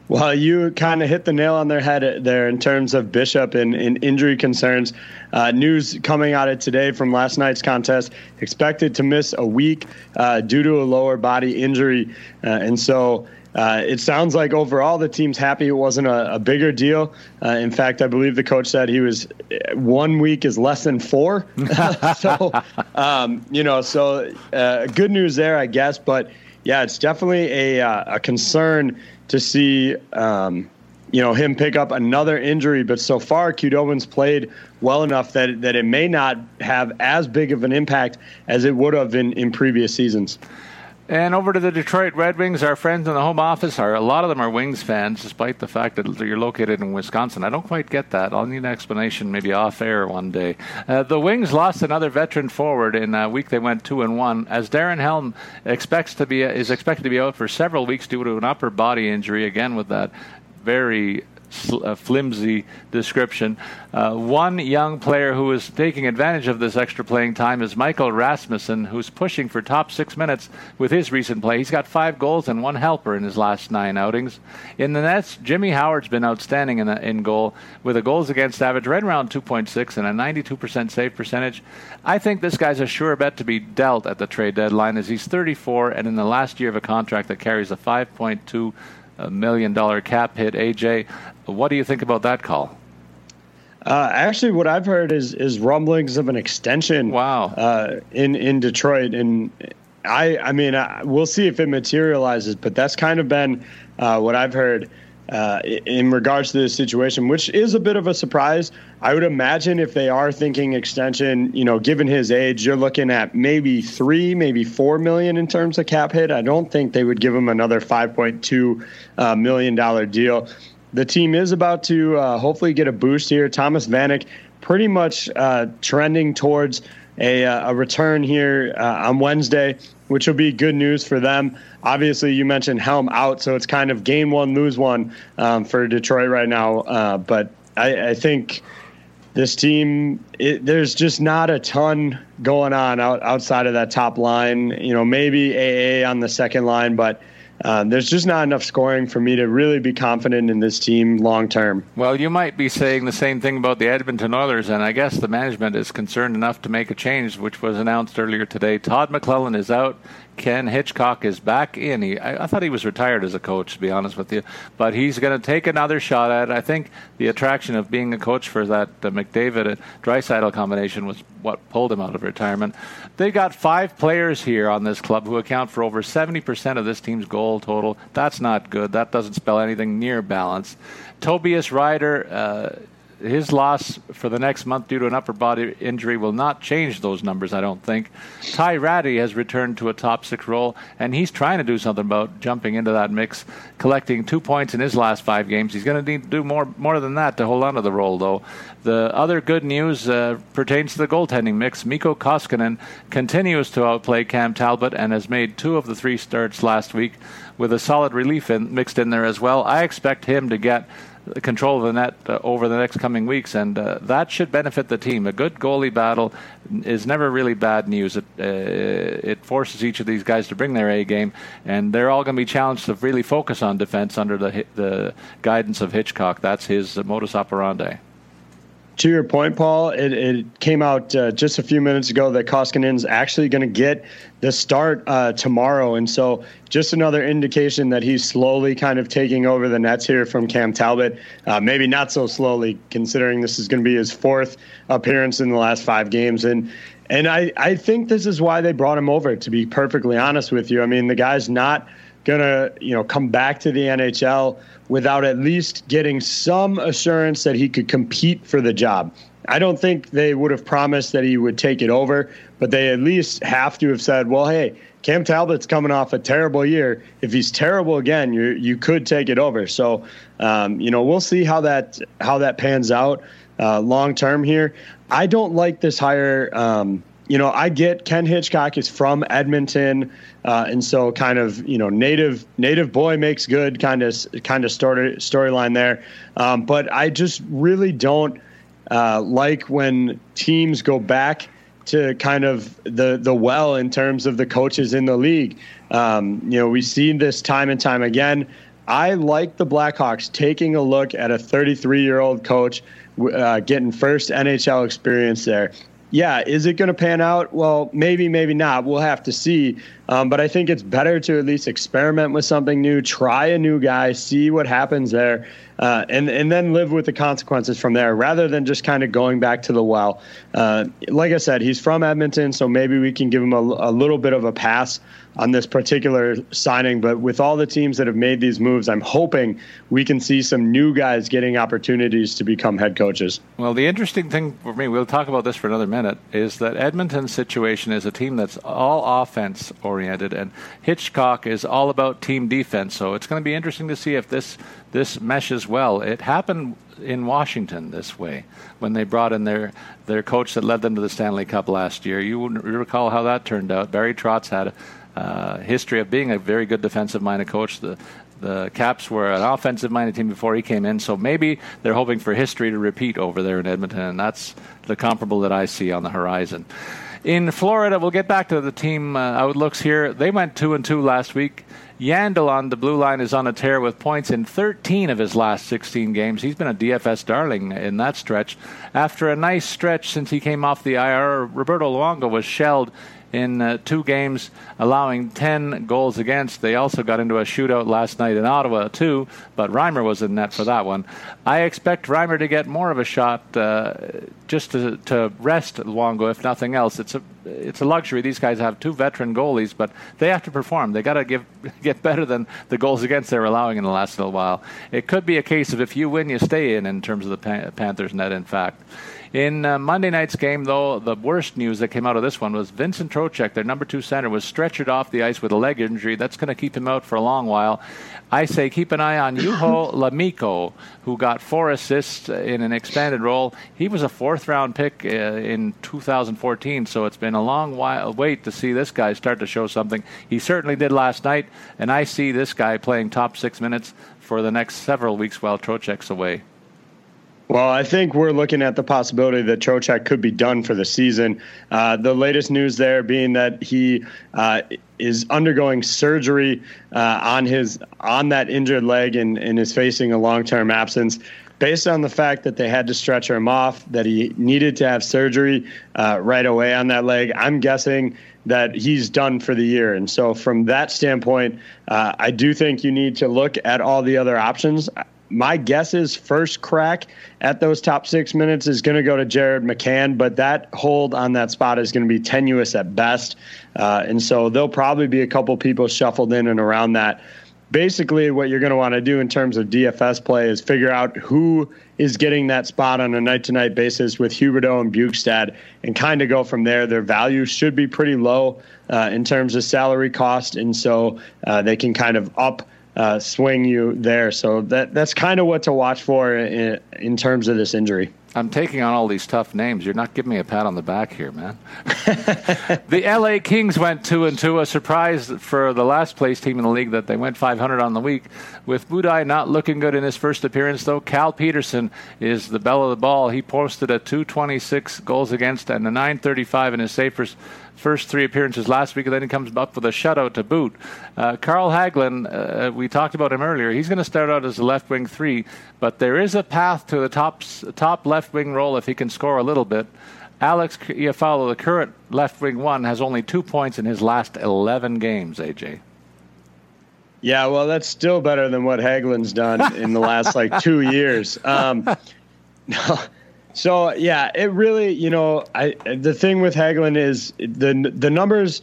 Well, you kind of hit the nail on their head there in terms of Bishop and, and injury concerns. Uh, news coming out of today from last night's contest expected to miss a week uh, due to a lower body injury. Uh, and so uh, it sounds like overall the team's happy it wasn't a, a bigger deal. Uh, in fact, I believe the coach said he was one week is less than four. so, um, you know, so uh, good news there, I guess. But yeah, it's definitely a, a concern to see, um, you know, him pick up another injury. But so far, Khudobin's played well enough that that it may not have as big of an impact as it would have in, in previous seasons. And over to the Detroit Red Wings, our friends in the home office are a lot of them are Wings fans, despite the fact that you're located in Wisconsin. I don't quite get that. I'll need an explanation, maybe off air one day. Uh, the Wings lost another veteran forward in a week. They went two and one, as Darren Helm expects to be is expected to be out for several weeks due to an upper body injury. Again, with that very uh, flimsy description. Uh, one young player who is taking advantage of this extra playing time is Michael Rasmussen, who's pushing for top six minutes with his recent play. He's got five goals and one helper in his last nine outings. In the Nets, Jimmy Howard's been outstanding in, in goal with a goals against average right around 2.6 and a 92% save percentage. I think this guy's a sure bet to be dealt at the trade deadline as he's 34 and in the last year of a contract that carries a 5.2 million dollar cap hit. AJ, what do you think about that call? Uh, actually, what I've heard is is rumblings of an extension. Wow. Uh, in in Detroit, and I I mean I, we'll see if it materializes, but that's kind of been uh, what I've heard uh, in regards to this situation, which is a bit of a surprise. I would imagine if they are thinking extension, you know, given his age, you're looking at maybe three, maybe four million in terms of cap hit. I don't think they would give him another five point two uh, million dollar deal the team is about to uh, hopefully get a boost here. Thomas Vanek pretty much uh, trending towards a, uh, a return here uh, on Wednesday, which will be good news for them. Obviously, you mentioned Helm out, so it's kind of gain one, lose one um, for Detroit right now. Uh, but I, I, think this team, it, there's just not a ton going on out, outside of that top line. You know, maybe AA on the second line, but – um, there's just not enough scoring for me to really be confident in this team long term. Well, you might be saying the same thing about the Edmonton Oilers, and I guess the management is concerned enough to make a change, which was announced earlier today. Todd McLellan is out. Ken Hitchcock is back in. He, I, I, thought he was retired as a coach, to be honest with you, but he's going to take another shot at it. I think the attraction of being a coach for that uh, McDavid Draisaitl combination was what pulled him out of retirement. They've got five players here on this club who account for over 70% of this team's goal total. That's not good. That doesn't spell anything near balance. Tobias Rieder. Uh, his loss for the next month due to an upper body injury will not change those numbers, I don't think. Ty Rattie has returned to a top six role, and he's trying to do something about jumping into that mix, collecting two points in his last five games. He's going to need to do more more than that to hold on to the role, though. The other good news uh, pertains to the goaltending mix. Mikko Koskinen continues to outplay Cam Talbot and has made two of the three starts last week with a solid relief in, mixed in there as well. I expect him to get control of the net uh, over the next coming weeks, and uh, that should benefit the team. A good goalie battle is never really bad news. It uh, it forces each of these guys to bring their A game, and they're all going to be challenged to really focus on defense under the the guidance of Hitchcock. That's his modus operandi to your point, Paul, it, it came out uh, just a few minutes ago that Koskinen's actually going to get the start uh, tomorrow. And so just another indication that he's slowly kind of taking over the Nets here from Cam Talbot. Uh, maybe not so slowly, considering this is going to be his fourth appearance in the last five games. And and I, I think this is why they brought him over, to be perfectly honest with you. I mean, the guy's not going to, you know, come back to the NHL – without at least getting some assurance that he could compete for the job. I don't think they would have promised that he would take it over, but they at least have to have said, well, hey, Cam Talbot's coming off a terrible year. If he's terrible again, you you could take it over. So, um, you know, we'll see how that how that pans out uh, long term here. I don't like this hire. Um, you know, I get Ken Hitchcock is from Edmonton. Uh, and so, kind of, you know, native native boy makes good kind of kind of story storyline there. Um, but I just really don't uh, like when teams go back to kind of the the well in terms of the coaches in the league. Um, you know, we've seen this time and time again. I like the Blackhawks taking a look at a 33 year old coach uh, getting first NHL experience there. Yeah, is it going to pan out? Well, maybe, maybe not. We'll have to see. Um, but I think it's better to at least experiment with something new, try a new guy, see what happens there, uh, and and then live with the consequences from there, rather than just kind of going back to the well. Uh, like I said, he's from Edmonton, so maybe we can give him a, a little bit of a pass on this particular signing. But with all the teams that have made these moves, I'm hoping we can see some new guys getting opportunities to become head coaches. Well, the interesting thing for me, we'll talk about this for another minute, is that Edmonton's situation is a team that's all offense oriented, and Hitchcock is all about team defense. So it's going to be interesting to see if this this meshes well. It happened in Washington this way when they brought in their their coach that led them to the Stanley Cup last year. You recall how that turned out. Barry Trotz had uh, history of being a very good defensive minded coach. The the Caps were an offensive minded team before he came in, so maybe they're hoping for history to repeat over there in Edmonton, and that's the comparable that I see on the horizon. In Florida, we'll get back to the team uh, outlooks here. They went two and two last week. Yandle on the blue line is on a tear with points in 13 of his last 16 games. He's been a DFS darling in that stretch. After a nice stretch since he came off the IR, Roberto Luongo was shelled in uh, two games, allowing 10 goals against. They also got into a shootout last night in Ottawa, too, but Reimer was in net for that one. I expect Reimer to get more of a shot uh, just to, to rest Luongo, if nothing else. It's a it's a luxury. These guys have two veteran goalies, but they have to perform. They got to give get better than the goals against they're allowing in the last little while. It could be a case of if you win, you stay in. In terms of the Panthers net, in fact. In uh, Monday night's game, though, the worst news that came out of this one was Vincent Trocheck, their number two center, was stretchered off the ice with a leg injury. That's going to keep him out for a long while. I say keep an eye on Juho Lammikko, who got four assists in an expanded role. He was a fourth round pick uh, in 2014, so it's been a long while wait to see this guy start to show something. He certainly did last night, and I see this guy playing top six minutes for the next several weeks while Trocheck's away. Well, I think we're looking at the possibility that Trocheck could be done for the season. Uh, the latest news there being that he uh, is undergoing surgery uh, on his on that injured leg and, and is facing a long term absence. Based on the fact that they had to stretch him off, that he needed to have surgery uh, right away on that leg, I'm guessing that he's done for the year. And so, from that standpoint, uh, I do think you need to look at all the other options my guess is first crack at those top six minutes is going to go to Jared McCann, but that hold on that spot is going to be tenuous at best. Uh, and so there'll probably be a couple people shuffled in and around that. Basically, what you're going to want to do in terms of DFS play is figure out who is getting that spot on a night to night basis with Huberdeau and Bjugstad and kind of go from there. Their value should be pretty low uh, in terms of salary cost. And so uh, they can kind of up uh, swing you there. So that that's kind of what to watch for in, in terms of this injury. I'm taking on all these tough names. You're not giving me a pat on the back here, man. the LA Kings went two and two, a surprise for the last place team in the league that they went 500 on the week. With Budaj not looking good in his first appearance, though, Cal Petersen is the bell of the ball. He posted a 226 goals against and a 935 in his save first three appearances last week, and then he comes up with a shutout to boot. Uh, Carl Hagelin, uh, we talked about him earlier. He's going to start out as a left wing three, but there is a path to the top top left wing role if he can score a little bit. Alex Iafallo, the current left wing one, has only two points in his last 11 games, AJ. Yeah, well, that's still better than what Hagelin's done in the last like two years. Um, no, so yeah, it really, you know, I the thing with Hagelin is the the numbers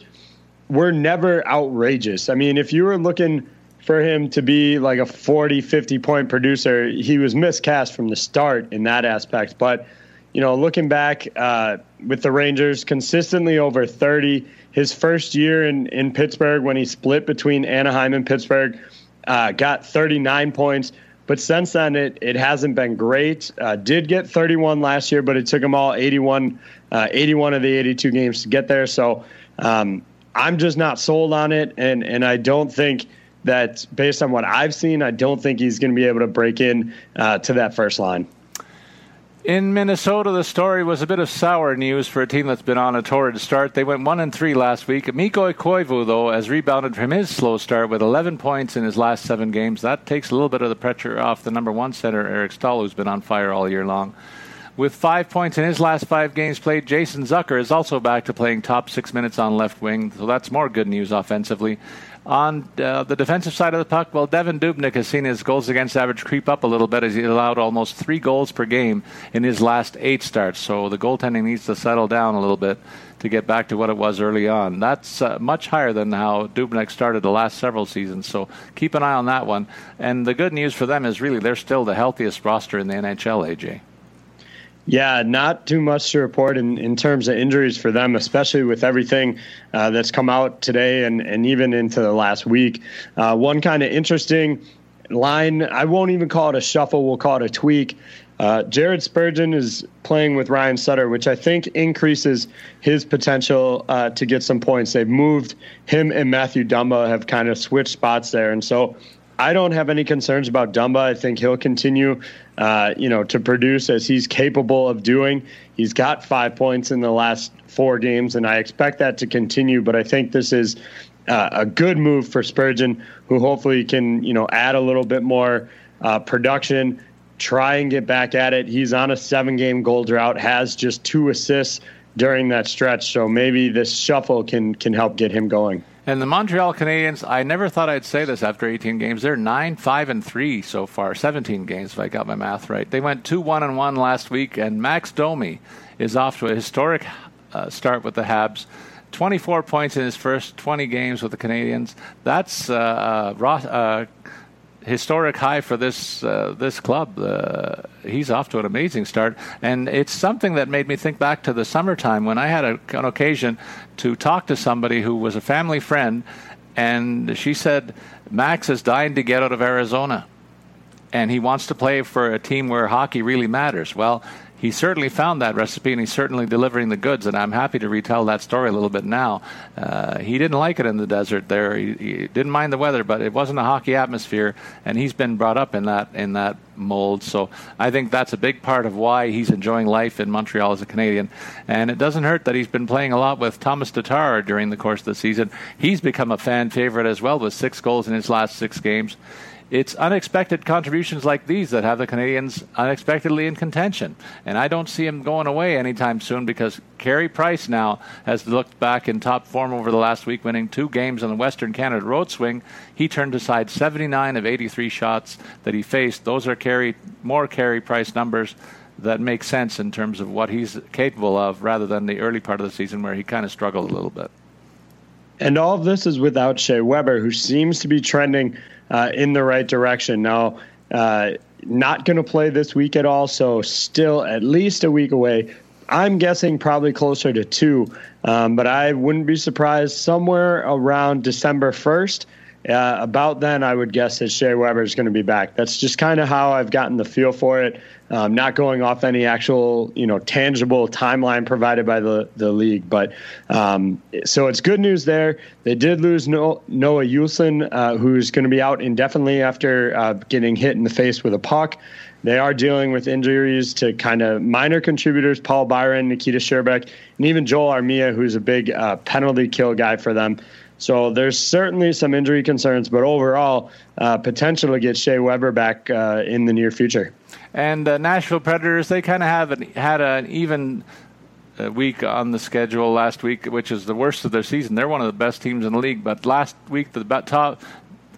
were never outrageous. I mean, if you were looking for him to be like a 40, 50 point producer, he was miscast from the start in that aspect. But you know, looking back uh, with the Rangers, consistently over 30. His first year in in Pittsburgh, when he split between Anaheim and Pittsburgh, uh, got 39 points but since then, it, it hasn't been great. Uh, did get 31 last year, but it took them all 81, uh, 81 of the 82 games to get there. So um, I'm just not sold on it. And, and I don't think that, based on what I've seen, I don't think he's going to be able to break in uh, to that first line. In Minnesota, the story was a bit of sour news for a team that's been on a torrid start. They went one and three last week. Mikko Koivu, though, has rebounded from his slow start with 11 points in his last seven games. That takes a little bit of the pressure off the number one center, Eric Staal, who's been on fire all year long. With five points in his last five games played, Jason Zucker is also back to playing top six minutes on left wing, so that's more good news offensively. On uh, the defensive side of the puck, well, Devan Dubnyk has seen his goals against average creep up a little bit as he allowed almost three goals per game in his last eight starts. So the goaltending needs to settle down a little bit to get back to what it was early on. That's uh, much higher than how Dubnyk started the last several seasons. So keep an eye on that one. And the good news for them is really they're still the healthiest roster in the NHL, AJ. Yeah, not too much to report in, in terms of injuries for them, especially with everything uh, that's come out today and, and even into the last week. Uh, one kind of interesting line, I won't even call it a shuffle, we'll call it a tweak. Uh, Jared Spurgeon is playing with Ryan Suter, which I think increases his potential uh, to get some points. They've moved him and Mathew Dumba have kind of switched spots there. And so I don't have any concerns about Dumba. I think he'll continue, uh, you know, to produce as he's capable of doing. He's got five points in the last four games, and I expect that to continue. But I think this is uh, a good move for Spurgeon, who hopefully can, you know, add a little bit more uh, production, try and get back at it. He's on a seven-game goal drought, has just two assists during that stretch, so maybe this shuffle can can help get him going. And the Montreal Canadiens, I never thought I'd say this after 18 games. They're 9, 5, and 3 so far, 17 games if I got my math right. They went 2 1 and 1 last week, and Max Domi is off to a historic uh, start with the Habs. 24 points in his first 20 games with the Canadiens. That's uh, uh, uh historic high for this uh, this club. Uh, he's off to an amazing start, and it's something that made me think back to the summertime when I had a, an occasion to talk to somebody who was a family friend, and she said Max is dying to get out of Arizona, and he wants to play for a team where hockey really matters. Well, he certainly found that recipe and he's certainly delivering the goods. And I'm happy to retell that story a little bit now. Uh, he didn't like it in the desert there. He, he, didn't mind the weather, but it wasn't a hockey atmosphere, and he's been brought up in that in that mold. So I think that's a big part of why he's enjoying life in Montreal as a Canadian. And it doesn't hurt that he's been playing a lot with Thomas Tatar during the course of the season. He's become a fan favorite as well with six goals in his last six games it's unexpected contributions like these that have the Canadians unexpectedly in contention. And I don't see him going away anytime soon because Carey Price now has looked back in top form over the last week, winning two games on the Western Canada Road Swing. He turned aside 79 of 83 shots that he faced. Those are Carey, more Carey Price numbers that make sense in terms of what he's capable of rather than the early part of the season where he kind of struggled a little bit. And all of this is without Shea Weber, who seems to be trending uh, in the right direction. Now, uh, not going to play this week at all, so still at least a week away. I'm guessing probably closer to two, um, but I wouldn't be surprised somewhere around December 1st. Uh, about then, I would guess that Shea Weber is going to be back. That's just kind of how I've gotten the feel for it um, not going off any actual, you know, tangible timeline provided by the, the league. But um, so it's good news there. They did lose Noah Juulsen, uh, who's going to be out indefinitely after uh, getting hit in the face with a puck. They are dealing with injuries to kind of minor contributors, Paul Byron, Nikita Scherbak, and even Joel Armia, who's a big uh, penalty kill guy for them. So there's certainly some injury concerns, but overall, uh, potential to get Shea Weber back uh, in the near future. And uh, Nashville Predators, they kind of have an, had an even uh, week on the schedule last week, which is the worst of their season. They're one of the best teams in the league, but last week the top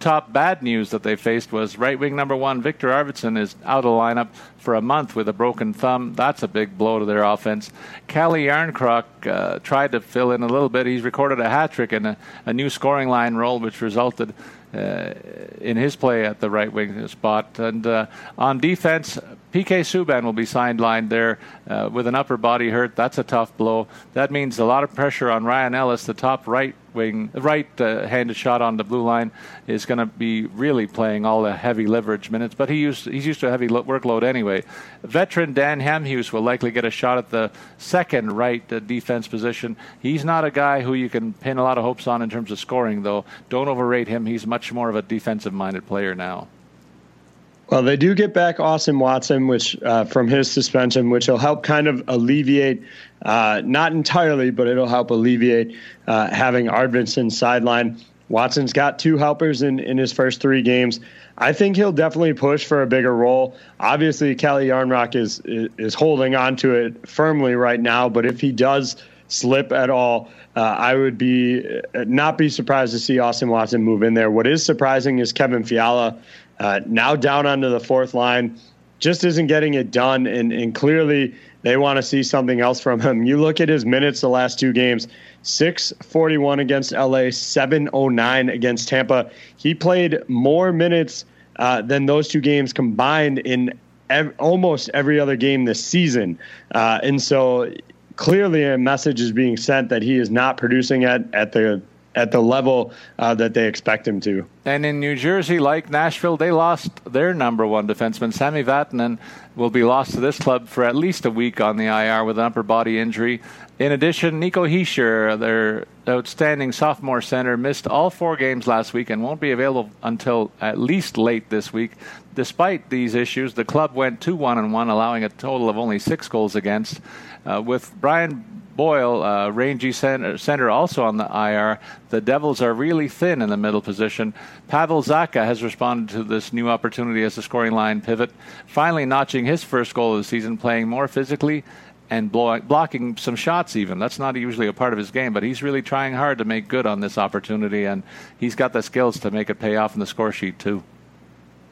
top bad news that they faced was right wing number one Viktor Arvidsson is out of lineup for a month with a broken thumb. That's a big blow to their offense. Calle Jarnkrok uh, tried to fill in a little bit. He's recorded a hat trick and a, a new scoring line role, which resulted uh, in his play at the right wing spot. And uh, on defense, PK Subban will be sidelined there uh, with an upper body hurt. That's a tough blow. That means a lot of pressure on Ryan Ellis, the top right wing, right uh, shot on the blue line, is going to be really playing all the heavy leverage minutes. But he used, he's used to a heavy workload anyway. Veteran Dan Hamhuis will likely get a shot at the second right uh, defense position. He's not a guy who you can pin a lot of hopes on in terms of scoring, though. Don't overrate him. He's much more of a defensive minded player now. Well, they do get back Austin Watson, which uh, from his suspension, which will help kind of alleviate, uh, not entirely, but it'll help alleviate uh, having Arvidsson sideline. Watson's got two helpers in, in his first three games. I think he'll definitely push for a bigger role. Obviously, Jarnkrok is, is, is holding on to it firmly right now, but if he does slip at all, uh, I would be uh, not be surprised to see Austin Watson move in there. What is surprising is Kevin Fiala uh, now down onto the fourth line, just isn't getting it done, and, and clearly they want to see something else from him. You look at his minutes the last two games. 641 against LA, 709 against Tampa. He played more minutes uh, than those two games combined in ev- almost every other game this season. Uh, and so clearly a message is being sent that he is not producing at, at the at the level uh, that they expect him to. And in New Jersey, like Nashville, they lost their number one defenseman, Sami Vatanen, will be lost to this club for at least a week on the IR with an upper body injury. In addition, Nico Hischier, their outstanding sophomore center, missed all four games last week and won't be available until at least late this week. Despite these issues, the club went 2 1 and 1, allowing a total of only six goals against. Uh, with Brian Boyle, uh, rangy center, center, also on the IR. The Devils are really thin in the middle position. Pavel Zacha has responded to this new opportunity as a scoring line pivot, finally notching his first goal of the season, playing more physically and blocking some shots even. That's not usually a part of his game, but he's really trying hard to make good on this opportunity, and he's got the skills to make it pay off in the score sheet too.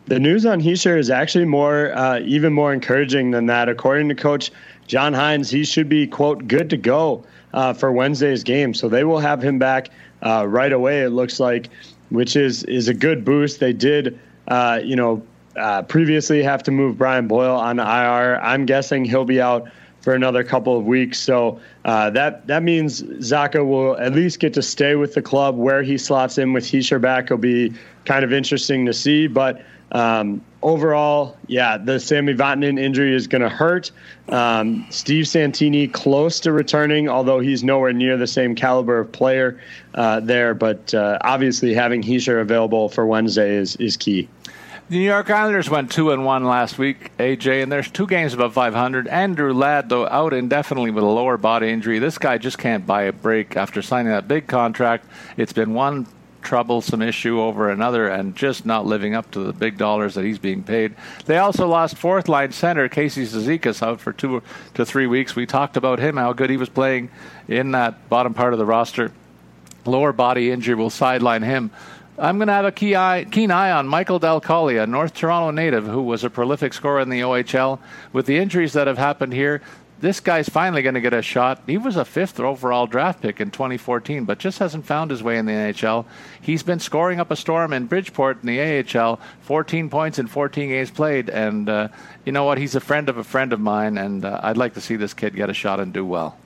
The news on Hischier is actually more, uh, even more encouraging than that. According to Coach John Hynes, he should be, quote, good to go uh, for Wednesday's game. So they will have him back uh, right away, it looks like, which is, is a good boost. They did, uh, you know, uh, previously have to move Brian Boyle on IR. I'm guessing he'll be out for another couple of weeks. So uh, that that means Zacha will at least get to stay with the club. Where he slots in with Hischier back will be kind of interesting to see. But um, overall, yeah, the Sami Vatanen injury is going to hurt. Um, Steve Santini close to returning, although he's nowhere near the same caliber of player uh, there. But uh, obviously, having Hischier available for Wednesday is is key. The New York Islanders went two and one last week, AJ, and there's two games above 500. Andrew Ladd, though, out indefinitely with a lower body injury. This guy just can't buy a break after signing that big contract. It's been one troublesome issue over another and just not living up to the big dollars that he's being paid. They also lost fourth line center Casey Cizikas out for two to three weeks. We talked about him, how good he was playing in that bottom part of the roster. Lower body injury will sideline him. I'm going to have a key eye, keen eye on Michael Dal Colle, a North Toronto native who was a prolific scorer in the OHL. With the injuries that have happened here, this guy's finally going to get a shot. He was a fifth overall draft pick in 2014, but just hasn't found his way in the NHL. He's been scoring up a storm in Bridgeport in the AHL, 14 points in 14 games played. And uh, you know what? He's a friend of a friend of mine, and uh, I'd like to see this kid get a shot and do well.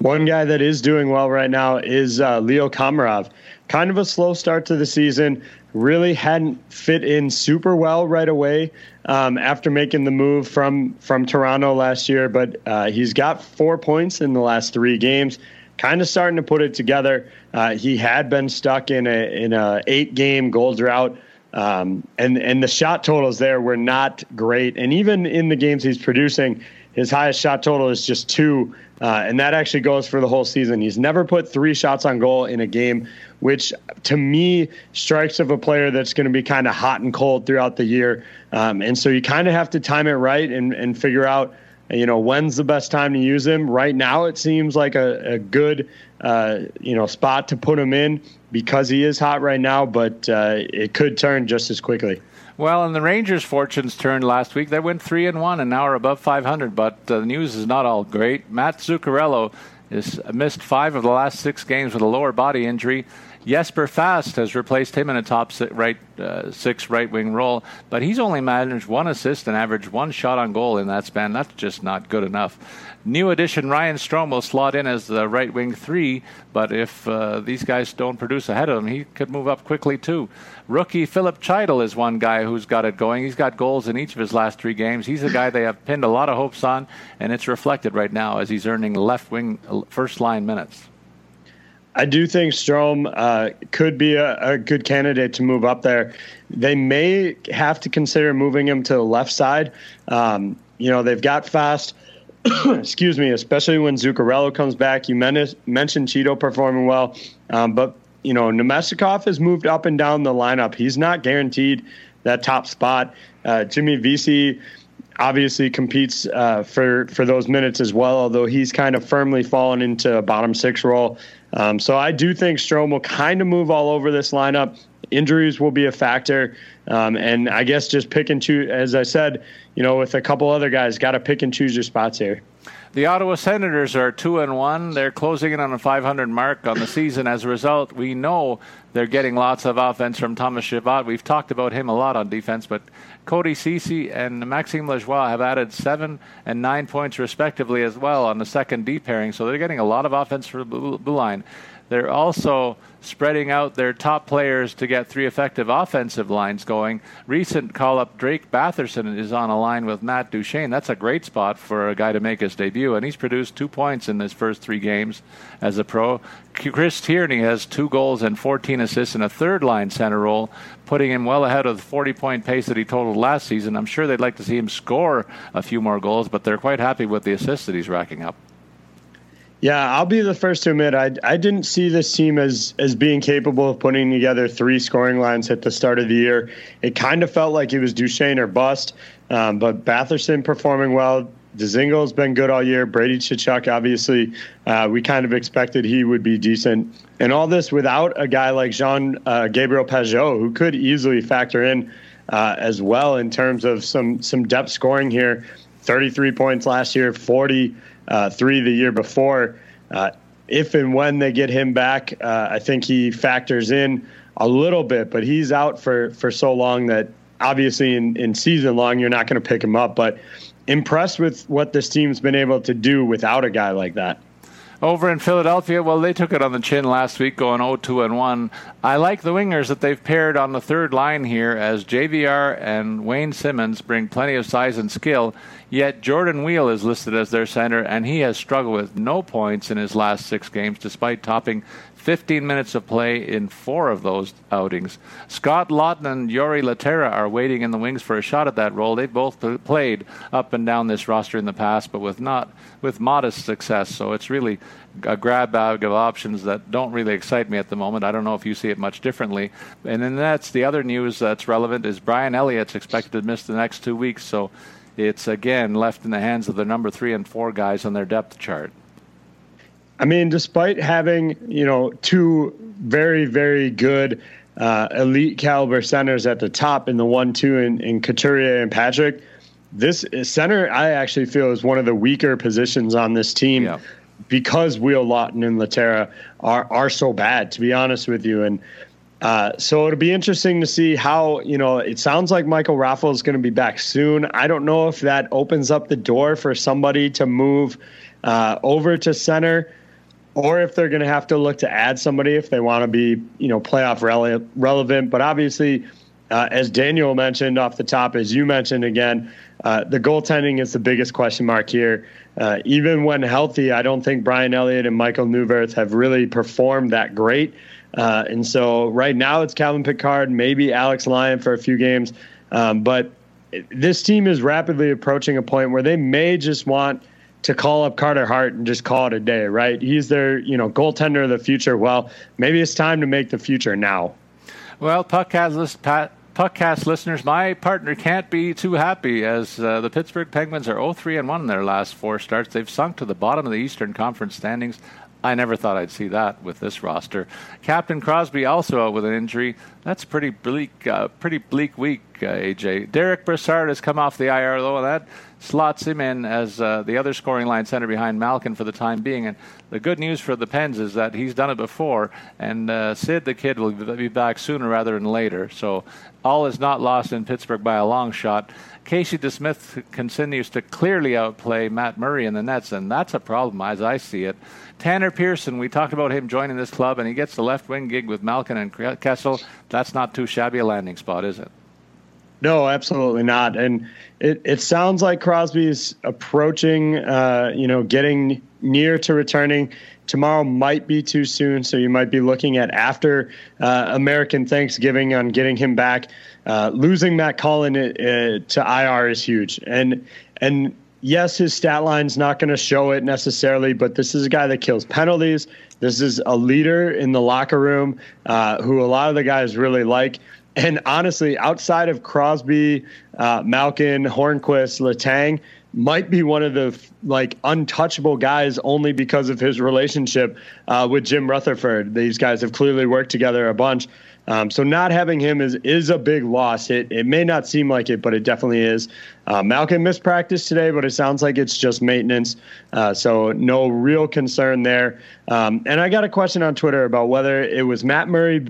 One guy that is doing well right now is uh, Leo Komarov. Kind of a slow start to the season. Really hadn't fit in super well right away um, after making the move from from Toronto last year, but uh, he's got four points in the last three games. Kind of starting to put it together. Uh, he had been stuck in a in a eight game goal drought. Um, and and the shot totals there were not great. And even in the games he's producing, his highest shot total is just two, uh, and that actually goes for the whole season. He's never put three shots on goal in a game, which to me strikes of a player that's going to be kind of hot and cold throughout the year. Um, and so you kind of have to time it right and, and figure out, you know, when's the best time to use him. Right now, it seems like a, a good, uh, you know, spot to put him in because he is hot right now, but uh, it could turn just as quickly. Well, and the Rangers' fortunes turned last week. They went three and one, and now are above 500. But uh, the news is not all great. Matt Zuccarello has missed five of the last six games with a lower body injury. Jesper Fast has replaced him in a top six right uh, six right wing role, but he's only managed one assist and averaged one shot on goal in that span. That's just not good enough. New addition Ryan Strome will slot in as the right wing three, but if uh, these guys don't produce ahead of him, he could move up quickly too. Rookie Filip Chytil is one guy who's got it going. He's got goals in each of his last three games. He's a guy they have pinned a lot of hopes on, and it's reflected right now as he's earning left wing first line minutes. I do think Strome uh, could be a, a, good candidate to move up there. They may have to consider moving him to the left side. Um, you know, they've got fast. excuse me, especially when Zuccarello comes back. You mentioned Chytil performing well, um, but you know Namestnikov has moved up and down the lineup. He's not guaranteed that top spot. Uh, Jimmy Vesey obviously competes uh, for for those minutes as well, although he's kind of firmly fallen into a bottom six role. Um, so I do think Strome will kind of move all over this lineup. Injuries will be a factor, um, and I guess just pick and choose. As I said, you know, with a couple other guys, got to pick and choose your spots here. The Ottawa Senators are two and one. They're closing in on a 500 mark on the season. As a result, we know they're getting lots of offense from Thomas Chabot. We've talked about him a lot on defense, but Cody Ceci and Maxime Lajoie have added seven and nine points respectively as well on the second D pairing. So they're getting a lot of offense for the blue line. They're also spreading out their top players to get three effective offensive lines going. Recent call up Drake Batherson is on a line with Matt Duchene. That's a great spot for a guy to make his debut, and he's produced two points in his first three games as a pro. Chris Tierney has two goals and 14 assists in a third line center role, putting him well ahead of the 40 point pace that he totaled last season. I'm sure they'd like to see him score a few more goals, but they're quite happy with the assists that he's racking up. Yeah, I'll be the first to admit I I didn't see this team as as being capable of putting together three scoring lines at the start of the year. It kind of felt like it was Duchene or bust. Um, but Batherson performing well. Dzingel's been good all year. Brady Tkachuk, obviously, uh, we kind of expected he would be decent. And all this without a guy like Jean uh, Gabriel Pageau, who could easily factor in uh, as well in terms of some some depth scoring here. 33 points last year, 40 uh, three the year before. Uh, if and when they get him back, uh, I think he factors in a little bit, but he's out for, for so long that obviously in, in season long, you're not going to pick him up. But impressed with what this team's been able to do without a guy like that. Over in Philadelphia, well, they took it on the chin last week, going 0-2 and 1. I like the wingers that they've paired on the third line here, as JVR and Wayne Simmonds bring plenty of size and skill. Yet Jordan Weal is listed as their center, and he has struggled with no points in his last six games, despite topping 15 minutes of play in four of those outings. Scott Laughton and Jori Lehtera are waiting in the wings for a shot at that role. They've both played up and down this roster in the past, but with not with modest success. So it's really a grab bag of options that don't really excite me at the moment. I don't know if you see it much differently. And then that's the other news that's relevant is Brian Elliott's expected to miss the next two weeks. So it's again left in the hands of the number three and four guys on their depth chart. I mean, despite having you know two very very good uh, elite caliber centers at the top in the one two in, in Couturier and Patrick, this center I actually feel is one of the weaker positions on this team. Yeah. Because Weal Laughton and Lehtera are are so bad, to be honest with you, and uh, so it'll be interesting to see how you know. It sounds like Michael Raffl is going to be back soon. I don't know if that opens up the door for somebody to move uh, over to center, or if they're going to have to look to add somebody if they want to be you know playoff rele- relevant. But obviously, uh, as Daniel mentioned off the top, as you mentioned again, uh, the goaltending is the biggest question mark here. Uh, even when healthy, I don't think Brian Elliott and Michal Neuvirth have really performed that great. Uh, and so right now it's Calvin Pickard, maybe Alex Lyon for a few games. Um, but this team is rapidly approaching a point where they may just want to call up Carter Hart and just call it a day, right? He's their, you know, goaltender of the future. Well, maybe it's time to make the future now. Well, Puckcast, Pat, Puckcast listeners, my partner can't be too happy as uh, the Pittsburgh Penguins are 0-3 and 1 in their last four starts. They've sunk to the bottom of the Eastern Conference standings. I never thought I'd see that with this roster. Captain Crosby also out with an injury. That's pretty bleak, uh, pretty bleak week, uh, AJ. Derek Brassard has come off the IR though, and that slots him in as uh, the other scoring line center behind Malkin for the time being. And the good news for the Pens is that he's done it before, and uh, Sid the kid will be back sooner rather than later. So all is not lost in Pittsburgh by a long shot. Casey DeSmith continues to clearly outplay Matt Murray in the nets, and that's a problem as I see it. Tanner Pearson, we talked about him joining this club, and he gets the left wing gig with Malkin and Kessel. That's not too shabby a landing spot, is it? No, absolutely not. And it, it sounds like Crosby is approaching, uh, you know, getting near to returning. Tomorrow might be too soon, so you might be looking at after uh, American Thanksgiving on getting him back. Uh, losing Matt Cullen uh, to IR is huge, and and yes, his stat line's not going to show it necessarily, but this is a guy that kills penalties. This is a leader in the locker room uh, who a lot of the guys really like. And honestly, outside of Crosby, uh, Malkin, Hornqvist, Letang, might be one of the like untouchable guys only because of his relationship uh, with Jim Rutherford. These guys have clearly worked together a bunch. Um, so not having him is is a big loss. It it may not seem like it, but it definitely is. Uh, Malkin missed practice today, but it sounds like it's just maintenance. Uh, so no real concern there. Um, and I got a question on Twitter about whether it was Matt Murray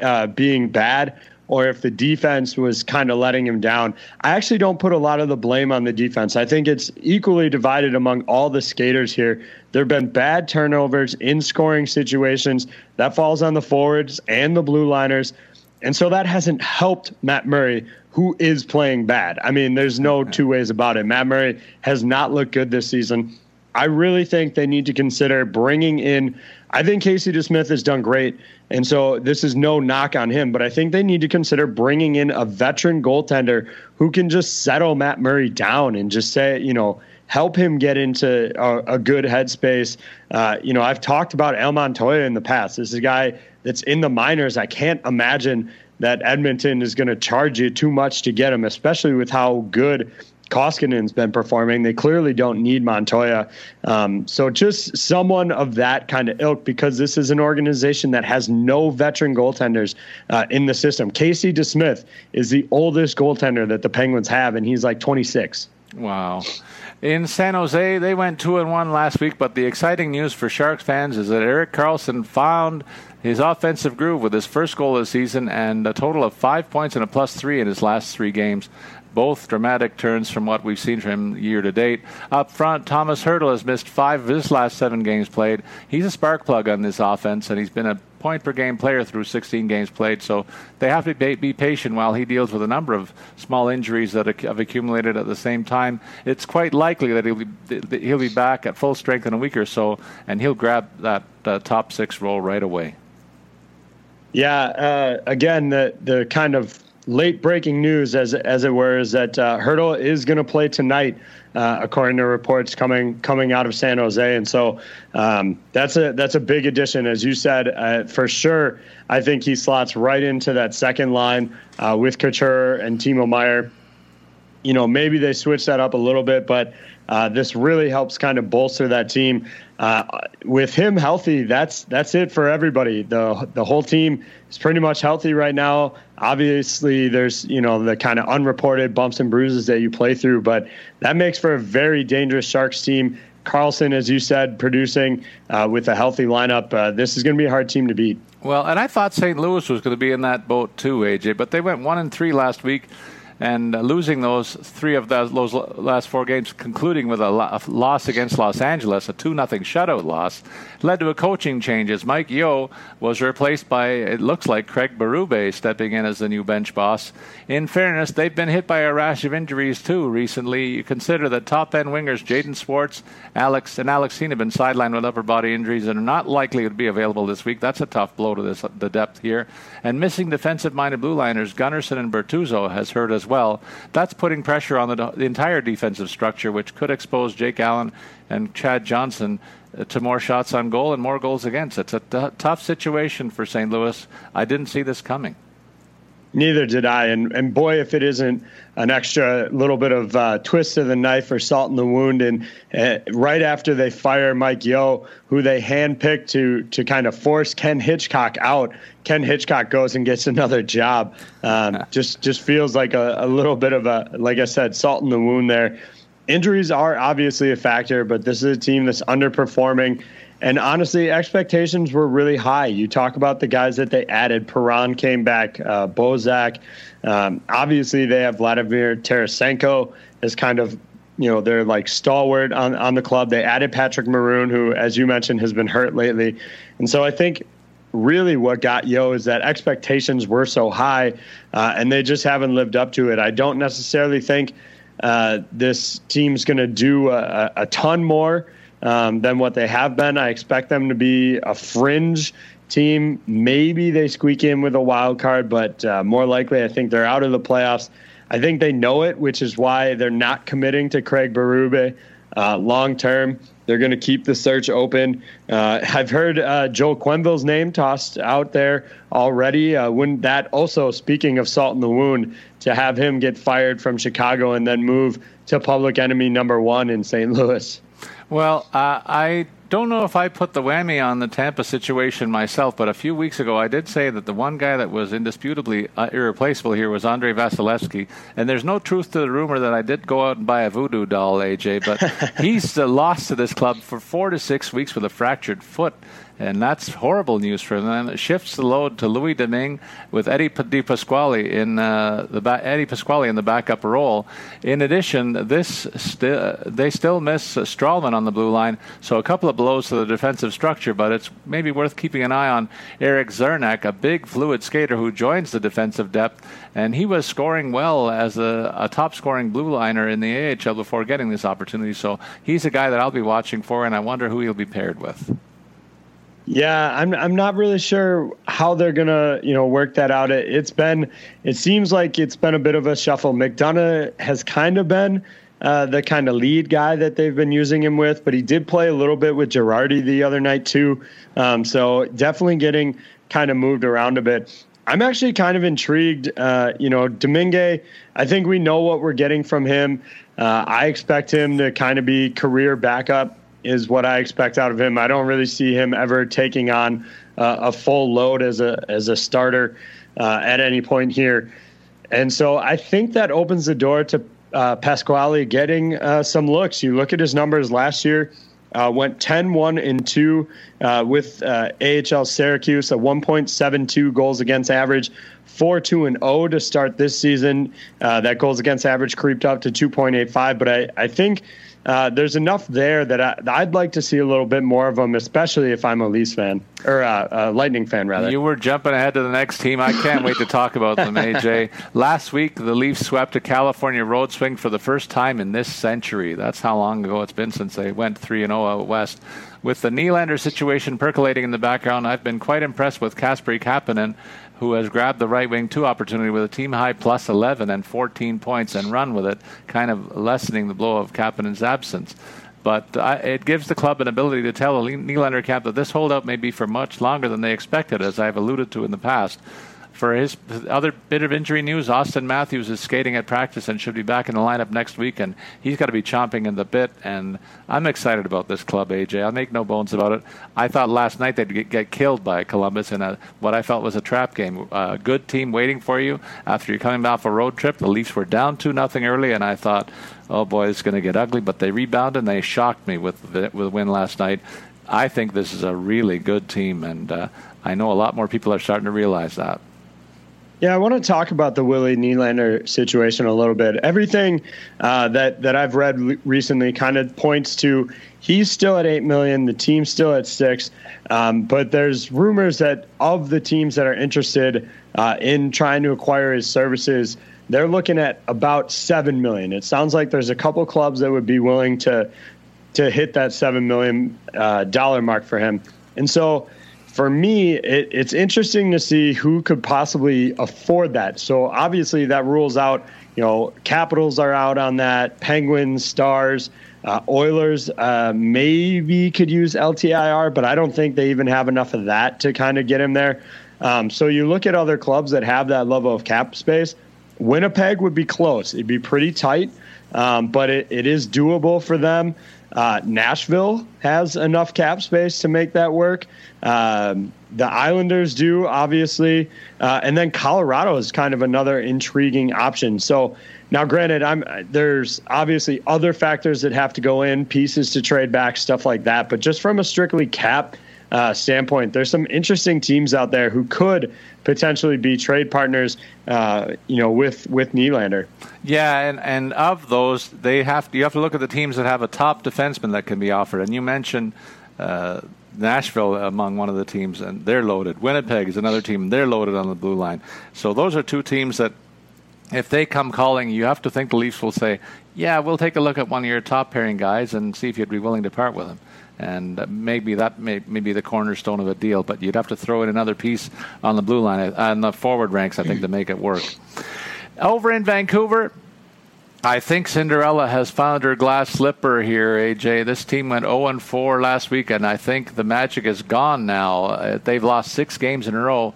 uh, being bad or if the defense was kind of letting him down. I actually don't put a lot of the blame on the defense. I think it's equally divided among all the skaters here. There have been bad turnovers in scoring situations. That falls on the forwards and the blue liners. And so that hasn't helped Matt Murray, who is playing bad. I mean, there's no two ways about it. Matt Murray has not looked good this season. I really think they need to consider bringing in. I think Casey DeSmith has done great and so this is no knock on him, but I think they need to consider bringing in a veteran goaltender who can just settle Matt Murray down and just say, you know, help him get into a, a good headspace. Uh, you know, I've talked about Al Montoya in the past. This is a guy that's in the minors. I can't imagine that Edmonton is going to charge you too much to get him, especially with how good Koskinen's been performing. They clearly don't need Montoya. Um, so just someone of that kind of ilk because this is an organization that has no veteran goaltenders uh, in the system. Casey DeSmith is the oldest goaltender that the Penguins have, and he's like 26. Wow. In San Jose, they went two and one last week, but the exciting news for Sharks fans is that Erik Karlsson found his offensive groove with his first goal of the season and a total of five points and a plus three in his last three games both dramatic turns from what we've seen from him year to date. Up front, Thomas Hertl has missed five of his last seven games played. He's a spark plug on this offense, and he's been a point per game player through 16 games played. So they have to be, patient while he deals with a number of small injuries that have accumulated at the same time. It's quite likely that he'll be, he'll be back at full strength in a week or so, and he'll grab that uh, top six role right away. Yeah, uh, again, the the kind of late breaking news, as as it were, is that uh, Hertl is going to play tonight, uh, according to reports coming coming out of San Jose, and so um, that's a that's a big addition, as you said, uh, for sure. I think he slots right into that second line uh, with Couture and Timo Meier. You know, maybe they switch that up a little bit, but uh, this really helps kind of bolster that team. Uh, with him healthy, that's that's it for everybody. the The whole team is pretty much healthy right now. Obviously, there's you know the kind of unreported bumps and bruises that you play through, but that makes for a very dangerous Sharks team. Karlsson, as you said, producing uh, with a healthy lineup. Uh, this is going to be a hard team to beat. Well, and I thought St. Louis was going to be in that boat too, AJ, but they went one and three last week and uh, losing those three of those, those last four games, concluding with a, lo- a loss against Los Angeles, a 2 0 shutout loss, led to a coaching change as Mike Yeo was replaced by, it looks like, Craig Berube stepping in as the new bench boss. In fairness, they've been hit by a rash of injuries too recently. You consider that top end wingers Jaden Schwartz, Alex, and Alex have been sidelined with upper body injuries and are not likely to be available this week. That's a tough blow to this, the depth here. And missing defensive minded blue liners Gunnarsson and Bortuzzo has hurt as well. That's putting pressure on the, the entire defensive structure, which could expose Jake Allen and Chad Johnson to more shots on goal and more goals against. It's a t- tough situation for St. Louis. I didn't see this coming. Neither did I. And and boy, if it isn't an extra little bit of uh, twist of the knife or salt in the wound. And uh, right after they fire Mike Yeo, who they handpicked to to kind of force Ken Hitchcock out, Ken Hitchcock goes and gets another job. Um, just just feels like a, a little bit of a like I said, salt in the wound there. Injuries are obviously a factor, but this is a team that's underperforming. And honestly, expectations were really high. You talk about the guys that they added. Perron came back, uh, Bozak. Um, obviously, they have Vladimir Tarasenko as kind of you know they're like stalwart on on the club. They added Patrick Maroon, who, as you mentioned, has been hurt lately, and so I think really what got Yeo is that expectations were so high, uh, and they just haven't lived up to it. I don't necessarily think uh, this team's going to do a, a, ton more um, than what they have been. I expect them to be a fringe team. Maybe they squeak in with a wild card, but uh, more likely, I think they're out of the playoffs. I think they know it, which is why they're not committing to Craig Berube uh, long term. They're going to keep the search open. Uh, I've heard uh, Joel Quenneville's name tossed out there already. Uh, wouldn't that also, speaking of salt in the wound, to have him get fired from Chicago and then move to public enemy number one in St. Louis? Well, uh, I don't know if I put the whammy on the Tampa situation myself, but a few weeks ago I did say that the one guy that was indisputably uh, irreplaceable here was Andrei Vasilevskiy. And there's no truth to the rumor that I did go out and buy a voodoo doll, AJ, but he's uh, lost to this club for four to six weeks with a fractured foot and that's horrible news for them. It shifts the load to Louis Domingue with Eddie Di Pasquale in uh, the ba- Eddie Pasquale in the backup role. In addition, this they still miss uh, on the blue line, so a couple of blows to the defensive structure. But it's maybe worth keeping an eye on Erik Cernak, a big fluid skater who joins the defensive depth, and he was scoring well as a, a top scoring blue liner in the AHL before getting this opportunity. So he's a guy that I'll be watching for, and I wonder who he'll be paired with. Yeah, I'm I'm not really sure how they're gonna you know work that out. It, it's been it seems like it's been a bit of a shuffle. McDonagh has kind of been uh, the kind of lead guy that they've been using him with, but he did play a little bit with Girardi the other night too. Um, so definitely getting kind of moved around a bit. I'm actually kind of intrigued. Uh, you know, Domingue, I think we know what we're getting from him. Uh, I expect him to kind of be career backup is what I expect out of him. I don't really see him ever taking on uh, a full load as a as a starter uh, at any point here, and so I think that opens the door to uh, Pasquale getting uh, some looks. You look at his numbers last year. Uh, went 10 1 and 2 uh, with AHL Syracuse, a 1.72 goals against average, 4 2 and 0 to start this season. that goals against average creeped up to 2.85. But I, I think uh, there's enough there that I, would like to see a little bit more of them, especially if I'm a Leafs fan or uh, a Lightning fan, rather. You were jumping ahead to the next team. I can't wait to talk about them, AJ. Last week, the Leafs swept a California road swing for the first time in this century. That's how long ago it's been since they went 3 0 out west. With the Nylander situation percolating in the background, I've been quite impressed with Kasperi Kapanen who has grabbed the right wing two opportunity with a team high plus 11 and 14 points and run with it, kind of lessening the blow of Kapanen's absence. But uh, it gives the club an ability to tell the Nylander camp that this holdout may be for much longer than they expected, as I've alluded to in the past. For his other bit of injury news, Auston Matthews is skating at practice and should be back in the lineup next week, and he's got to be chomping in the bit. And I'm excited about this club, AJ. I'll make no bones about it. I thought last night they'd get, killed by Columbus in a, what I felt was a trap game. A good team waiting for you after you're coming off a road trip. The Leafs were down 2 nothing early, and I thought, oh boy, it's going to get ugly. But they rebounded and they shocked me with the, with the win last night. I think this is a really good team, and uh, I know a lot more people are starting to realize that. Yeah, I want to talk about the Willie Nylander situation a little bit. Everything uh, that that I've read recently kind of points to he's still at eight million, the team's still at six, um, but there's rumors that of the teams that are interested uh, in trying to acquire his services, they're looking at about seven million. It sounds like there's a couple clubs that would be willing to to hit that seven million uh, dollar mark for him, and so for me, it, it's interesting to see who could possibly afford that. So obviously, that rules out. You know, Capitals are out on that. Penguins, Stars, uh, Oilers uh, maybe could use LTIR, but I don't think they even have enough of that to kind of get him there. Um, so you look at other clubs that have that level of cap space. Winnipeg would be close. It'd be pretty tight, um, but it, it is doable for them. Uh, Nashville has enough cap space to make that work. Um, the Islanders do, obviously, uh, and then Colorado is kind of another intriguing option. So now, granted, I'm there's obviously other factors that have to go in, pieces to trade back, stuff like that. But just from a strictly cap uh, standpoint, there's some interesting teams out there who could potentially be trade partners, uh, you know, with with Nylander. Yeah, and, and of those, they have you have to look at the teams that have a top defenseman that can be offered. And you mentioned uh, Nashville among one of the teams, and they're loaded. Winnipeg is another team, they're loaded on the blue line. So those are two teams that if they come calling, you have to think the Leafs will say, "Yeah, we'll take a look at one of your top pairing guys and see if you'd be willing to part with him." And uh, maybe that may, may be the cornerstone of a deal, but you'd have to throw in another piece on the blue line, on the forward ranks, I think, to make it work. Over in Vancouver, I think Cinderella has found her glass slipper here, AJ. This team went 0 4 last week, and I think the magic is gone now. Uh, they've lost six games in a row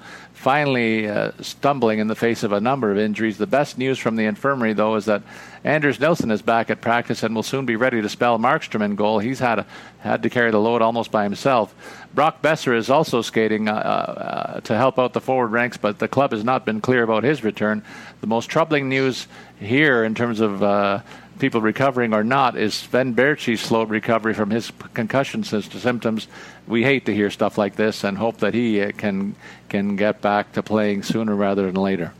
finally uh, stumbling in the face of a number of injuries. The best news from the infirmary, though, is that Anders Nilsson is back at practice and will soon be ready to spell Markstrom in goal. He's had a, had to carry the load almost by himself. Brock Boeser is also skating uh, uh, to help out the forward ranks, but the club has not been clear about his return. The most troubling news here, in terms of uh, people recovering or not, is Sven Baertschi's slow recovery from his concussion symptoms we hate to hear stuff like this and hope that he uh, can can get back to playing sooner rather than later.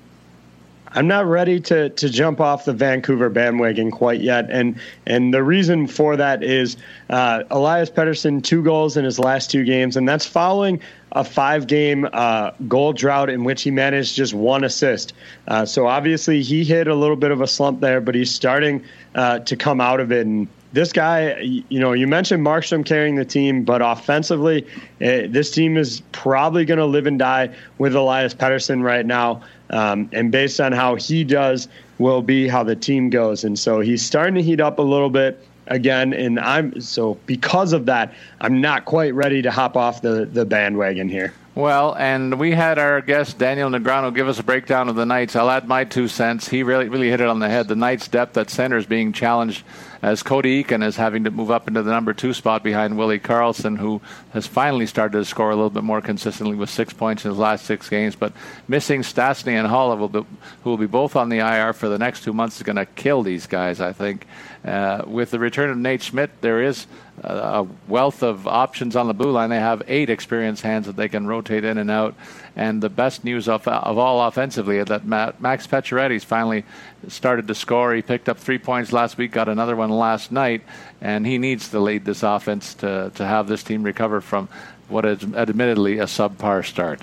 I'm not ready to to jump off the Vancouver bandwagon quite yet, and and the reason for that is uh, Elias Pettersson two goals in his last two games, and that's following a five game uh, goal drought in which he managed just one assist. Uh, so obviously he hit a little bit of a slump there, but he's starting uh, to come out of it. And this guy, you know, you mentioned Markstrom carrying the team, but offensively, uh, this team is probably going to live and die with Elias Pettersson right now. Um, and based on how he does, will be how the team goes. And so he's starting to heat up a little bit again. And I'm so because of that, I'm not quite ready to hop off the, the bandwagon here. Well, and we had our guest Daniel Negreanu give us a breakdown of the Knights. I'll add my two cents. He really really hit it on the head. The Knights' depth at center is being challenged as Cody Eakin is having to move up into the number two spot behind Willie Karlsson, who has finally started to score a little bit more consistently with six points in his last six games. But missing Stastny and Hall, who will be both on the IR for the next two months, is going to kill these guys, I think. Uh, with the return of Nate Schmidt, there is a wealth of options on the blue line. They have eight experienced hands that they can rotate in and out. And the best news of, of all offensively is that Max Pacioretty's finally started to score. He picked up three points last week, got another one last night, and he needs to lead this offense to, to have this team recover from what is admittedly a subpar start.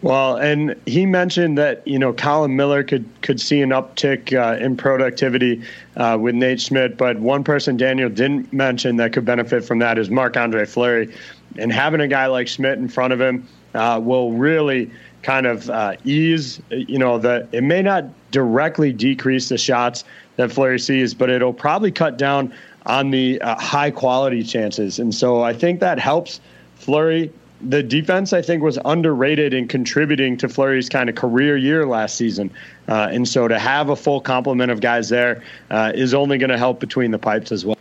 Well, and he mentioned that you know Colin Miller could could see an uptick uh, in productivity uh, with Nate Schmidt, but one person Daniel didn't mention that could benefit from that is Marc Andre Fleury, and having a guy like Schmidt in front of him uh, will really kind of uh, ease. You know, the it may not directly decrease the shots that Fleury sees, but it'll probably cut down on the uh, high quality chances, and so I think that helps Fleury the defense, I think, was underrated in contributing to Fleury's kind of career year last season. Uh, and so to have a full complement of guys there uh, is only going to help between the pipes as well.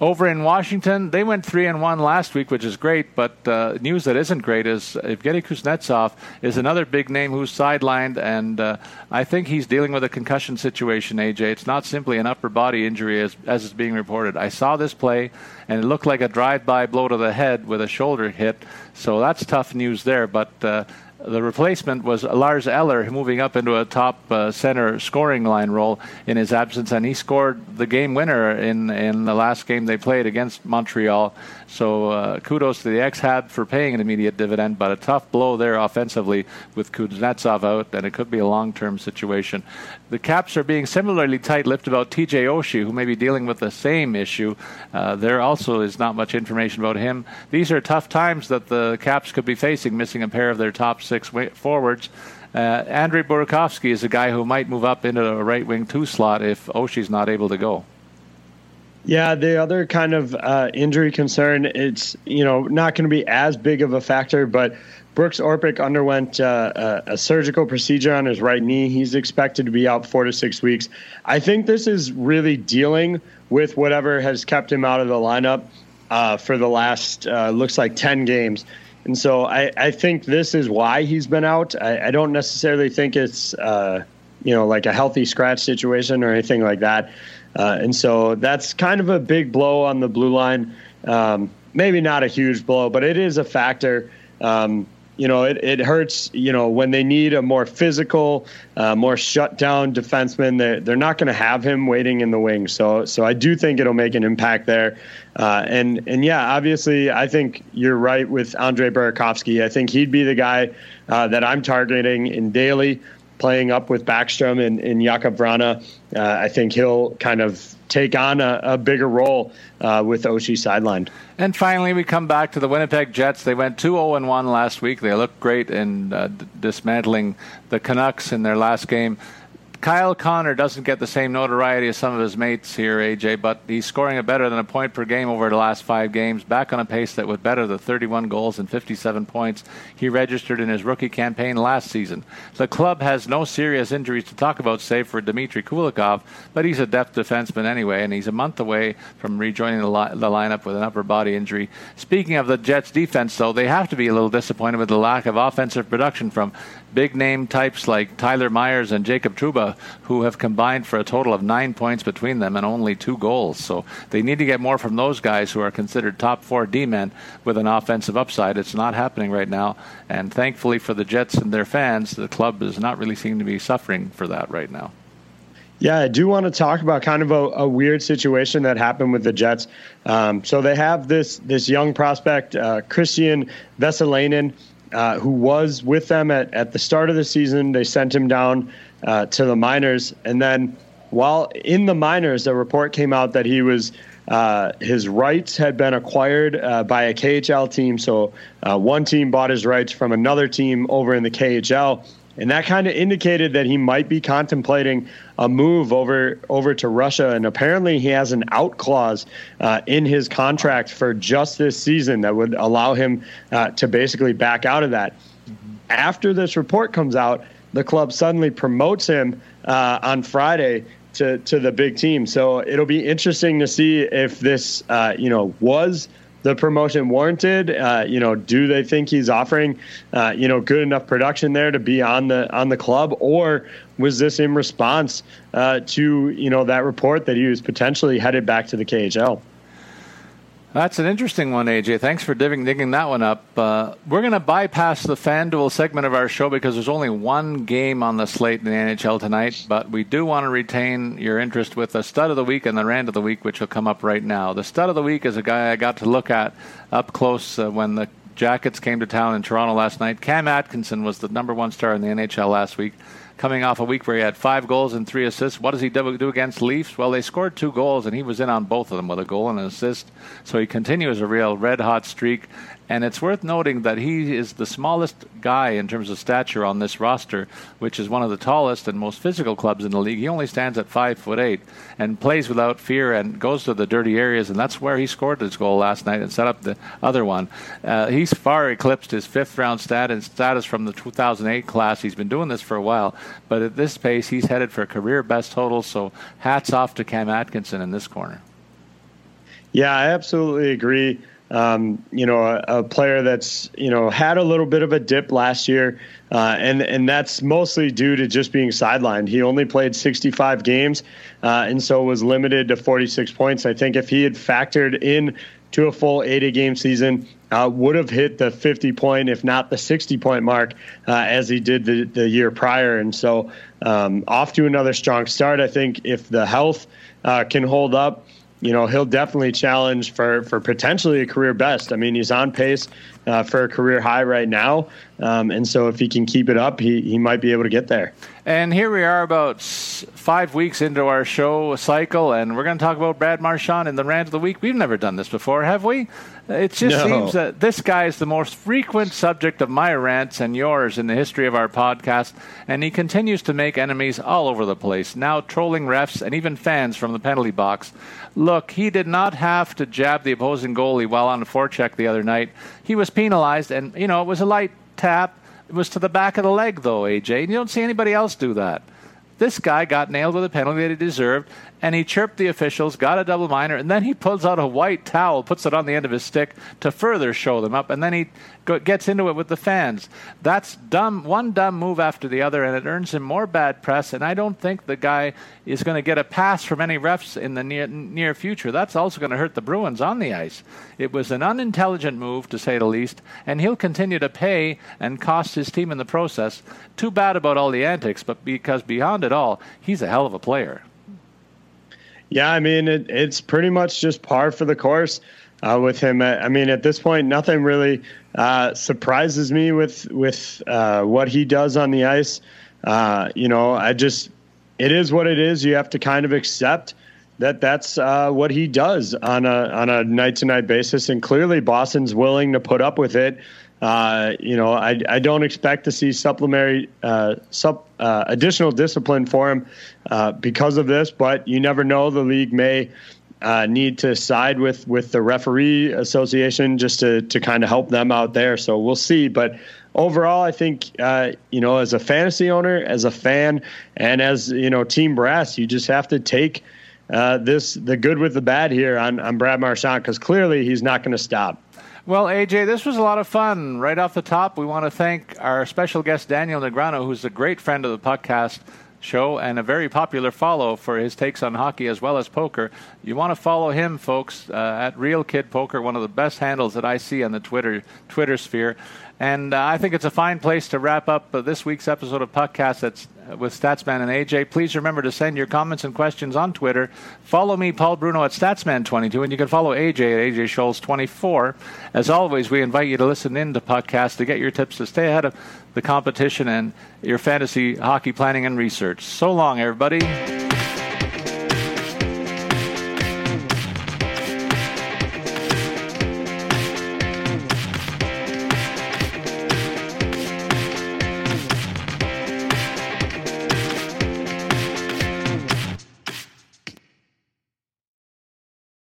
Over in Washington, they went three and one last week, which is great. But uh, news that isn't great is Evgeny Kuznetsov is another big name who's sidelined, and uh, I think he's dealing with a concussion situation. AJ, it's not simply an upper body injury as as is being reported. I saw this play, and it looked like a drive-by blow to the head with a shoulder hit. So that's tough news there. But uh, the replacement was Lars Eller moving up into a top uh, center scoring line role in his absence, and he scored the game winner in, in the last game they played against Montreal. So uh, kudos to the X-Hab for paying an immediate dividend, but a tough blow there offensively with Kuznetsov out, and it could be a long-term situation. The Caps are being similarly tight-lipped about TJ Oshie, who may be dealing with the same issue. Uh, there also is not much information about him. These are tough times that the Caps could be facing, missing a pair of their top six forwards. Uh, Andrei Burakovsky is a guy who might move up into a right wing two slot if Oshie's not able to go. Yeah, the other kind of uh, injury concern, it's you know not going to be as big of a factor, but Brooks Orpik underwent uh, a, a, surgical procedure on his right knee. He's expected to be out four to six weeks. I think this is really dealing with whatever has kept him out of the lineup uh, for the last uh, looks like ten games. And so I, I, think this is why he's been out. I, I don't necessarily think it's uh, you know like a healthy scratch situation or anything like that. Uh, and so that's kind of a big blow on the blue line. Um, maybe not a huge blow, but it is a factor. Um, you know, it, it hurts, you know, when they need a more physical, uh, more shut down defenseman, they're, they're not going to have him waiting in the wing. So, so I do think it'll make an impact there. Uh, and, and yeah, obviously, I think you're right with Andrei Burakovsky. I think he'd be the guy uh, that I'm targeting in daily. Playing up with Backstrom and, and Jakub Vrana, uh, I think he'll kind of take on a, a bigger role uh, with Oshie sidelined. And finally, we come back to the Winnipeg Jets. They went 2 0 1 last week. They looked great in uh, d- dismantling the Canucks in their last game. Kyle Connor doesn't get the same notoriety as some of his mates here, AJ, but he's scoring a better than a point per game over the last five games, back on a pace that was better than 31 goals and 57 points he registered in his rookie campaign last season. The club has no serious injuries to talk about, save for Dmitry Kulikov, but he's a depth defenseman anyway, and he's a month away from rejoining the, li- the lineup with an upper body injury. Speaking of the Jets' defense, though, they have to be a little disappointed with the lack of offensive production from big name types like Tyler Myers and Jacob Trouba, who have combined for a total of nine points between them and only two goals. So they need to get more from those guys who are considered top four D men with an offensive upside. It's not happening right now. And thankfully for the Jets and their fans, the club does not really seem to be suffering for that right now. Yeah, I do want to talk about kind of a, a weird situation that happened with the Jets. Um, so they have this this young prospect, uh, Kristian Vesalainen, uh, who was with them at, at the start of the season. They sent him down uh, to the minors. And then while in the minors, a report came out that he was. Uh, his rights had been acquired uh, by a KHL team. So uh, one team bought his rights from another team over in the KHL. And that kind of indicated that he might be contemplating a move over over to Russia. And apparently, he has an out clause uh, in his contract for just this season that would allow him uh, to basically back out of that. After this report comes out, the club suddenly promotes him uh, on Friday to to the big team. So it'll be interesting to see if this uh, you know was the promotion warranted? Uh, you know, do they think he's offering, uh, you know, good enough production there to be on the on the club, or was this in response uh, to you know that report that he was potentially headed back to the KHL? That's an interesting one, AJ. Thanks for digging, digging that one up. Uh, we're going to bypass the FanDuel segment of our show because there's only one game on the slate in the NHL tonight, but we do want to retain your interest with the stud of the week and the rand of the week, which will come up right now. The stud of the week is a guy I got to look at up close uh, when the Jackets came to town in Toronto last night. Cam Atkinson was the number one star in the NHL last week coming off a week where he had five goals and three assists. What does he do, against Leafs? Well, they scored two goals, and he was in on both of them with a goal and an assist. So he continues a real red hot streak. And it's worth noting that he is the smallest guy in terms of stature on this roster, which is one of the tallest and most physical clubs in the league. He only stands at five foot eight and plays without fear and goes to the dirty areas, and that's where he scored his goal last night and set up the other one. Uh, he's far eclipsed his fifth round stat and status from the 2008 class. He's been doing this for a while, but at this pace, he's headed for career best totals. So hats off to Cam Atkinson in this corner. Yeah, I absolutely agree um, you know, a, a, player that's you know had a little bit of a dip last year, uh, and and that's mostly due to just being sidelined. He only played 65 games, uh, and so was limited to 46 points. I think if he had factored in to a full 80 game season, uh, would have hit the 50 point, if not the 60 point mark, uh, as he did the, the year prior. And so, um, off to another strong start. I think if the health uh, can hold up you know, he'll definitely challenge for, for potentially a career best. I mean, he's on pace uh, for a career high right now. Um, and so if he can keep it up, he, he might be able to get there. And here we are about five weeks into our show cycle, and we're going to talk about Brad Marchand in the rant of the week. We've never done this before, have we? It just no. seems that this guy is the most frequent subject of my rants and yours in the history of our podcast, and he continues to make enemies all over the place, now trolling refs and even fans from the penalty box. Look, he did not have to jab the opposing goalie while on a forecheck the other night. He was penalized, and, you know, it was a light tap. It was to the back of the leg, though, AJ. And you don't see anybody else do that. This guy got nailed with a penalty that he deserved, and he chirped the officials, got a double minor, and then he pulls out a white towel, puts it on the end of his stick to further show them up, and then he go, gets into it with the fans. That's dumb, one dumb move after the other, and it earns him more bad press. And I don't think the guy is going to get a pass from any refs in the near near future. That's also going to hurt the Bruins on the ice. It was an unintelligent move, to say the least, and he'll continue to pay and cost his team in the process. Too bad about all the antics, but because beyond it all, he's a hell of a player. Yeah, I mean, it, it's pretty much just par for the course uh, with him. I mean, at this point, nothing really uh, surprises me with with uh, what he does on the ice. uh, you know, I just it is what it is. You have to kind of accept that that's uh, what he does on a on a night to night basis, and clearly Boston's willing to put up with it. Uh, you know, I, I don't expect to see supplementary uh, sup, uh, additional discipline for him uh, because of this, but you never know. The league may uh, need to side with with the referee association just to to kind of help them out there. So we'll see, but overall, I think you know, as a fantasy owner, as a fan, and as you know, team brass, you just have to take this the good with the bad here on on Brad Marchand because clearly he's not going to stop. Well, AJ, this was a lot of fun. Right off the top, we want to thank our special guest, Daniel Negreanu, who's a great friend of the podcast show and a very popular follow for his takes on hockey as well as poker. You want to follow him, folks, uh, at Real Kid Poker, one of the best handles that I see on the Twitter Twitter sphere. And uh, I think it's a fine place to wrap up uh, this week's episode of Puckcast that's uh, with Statsman and AJ. Please remember to send your comments and questions on Twitter. Follow me, Paul Bruno, at Statsman22, and you can follow AJ at AJ Scholz24. As always, we invite you to listen in to Puckcast to get your tips to stay ahead of the competition and your fantasy hockey planning and research. So long, everybody.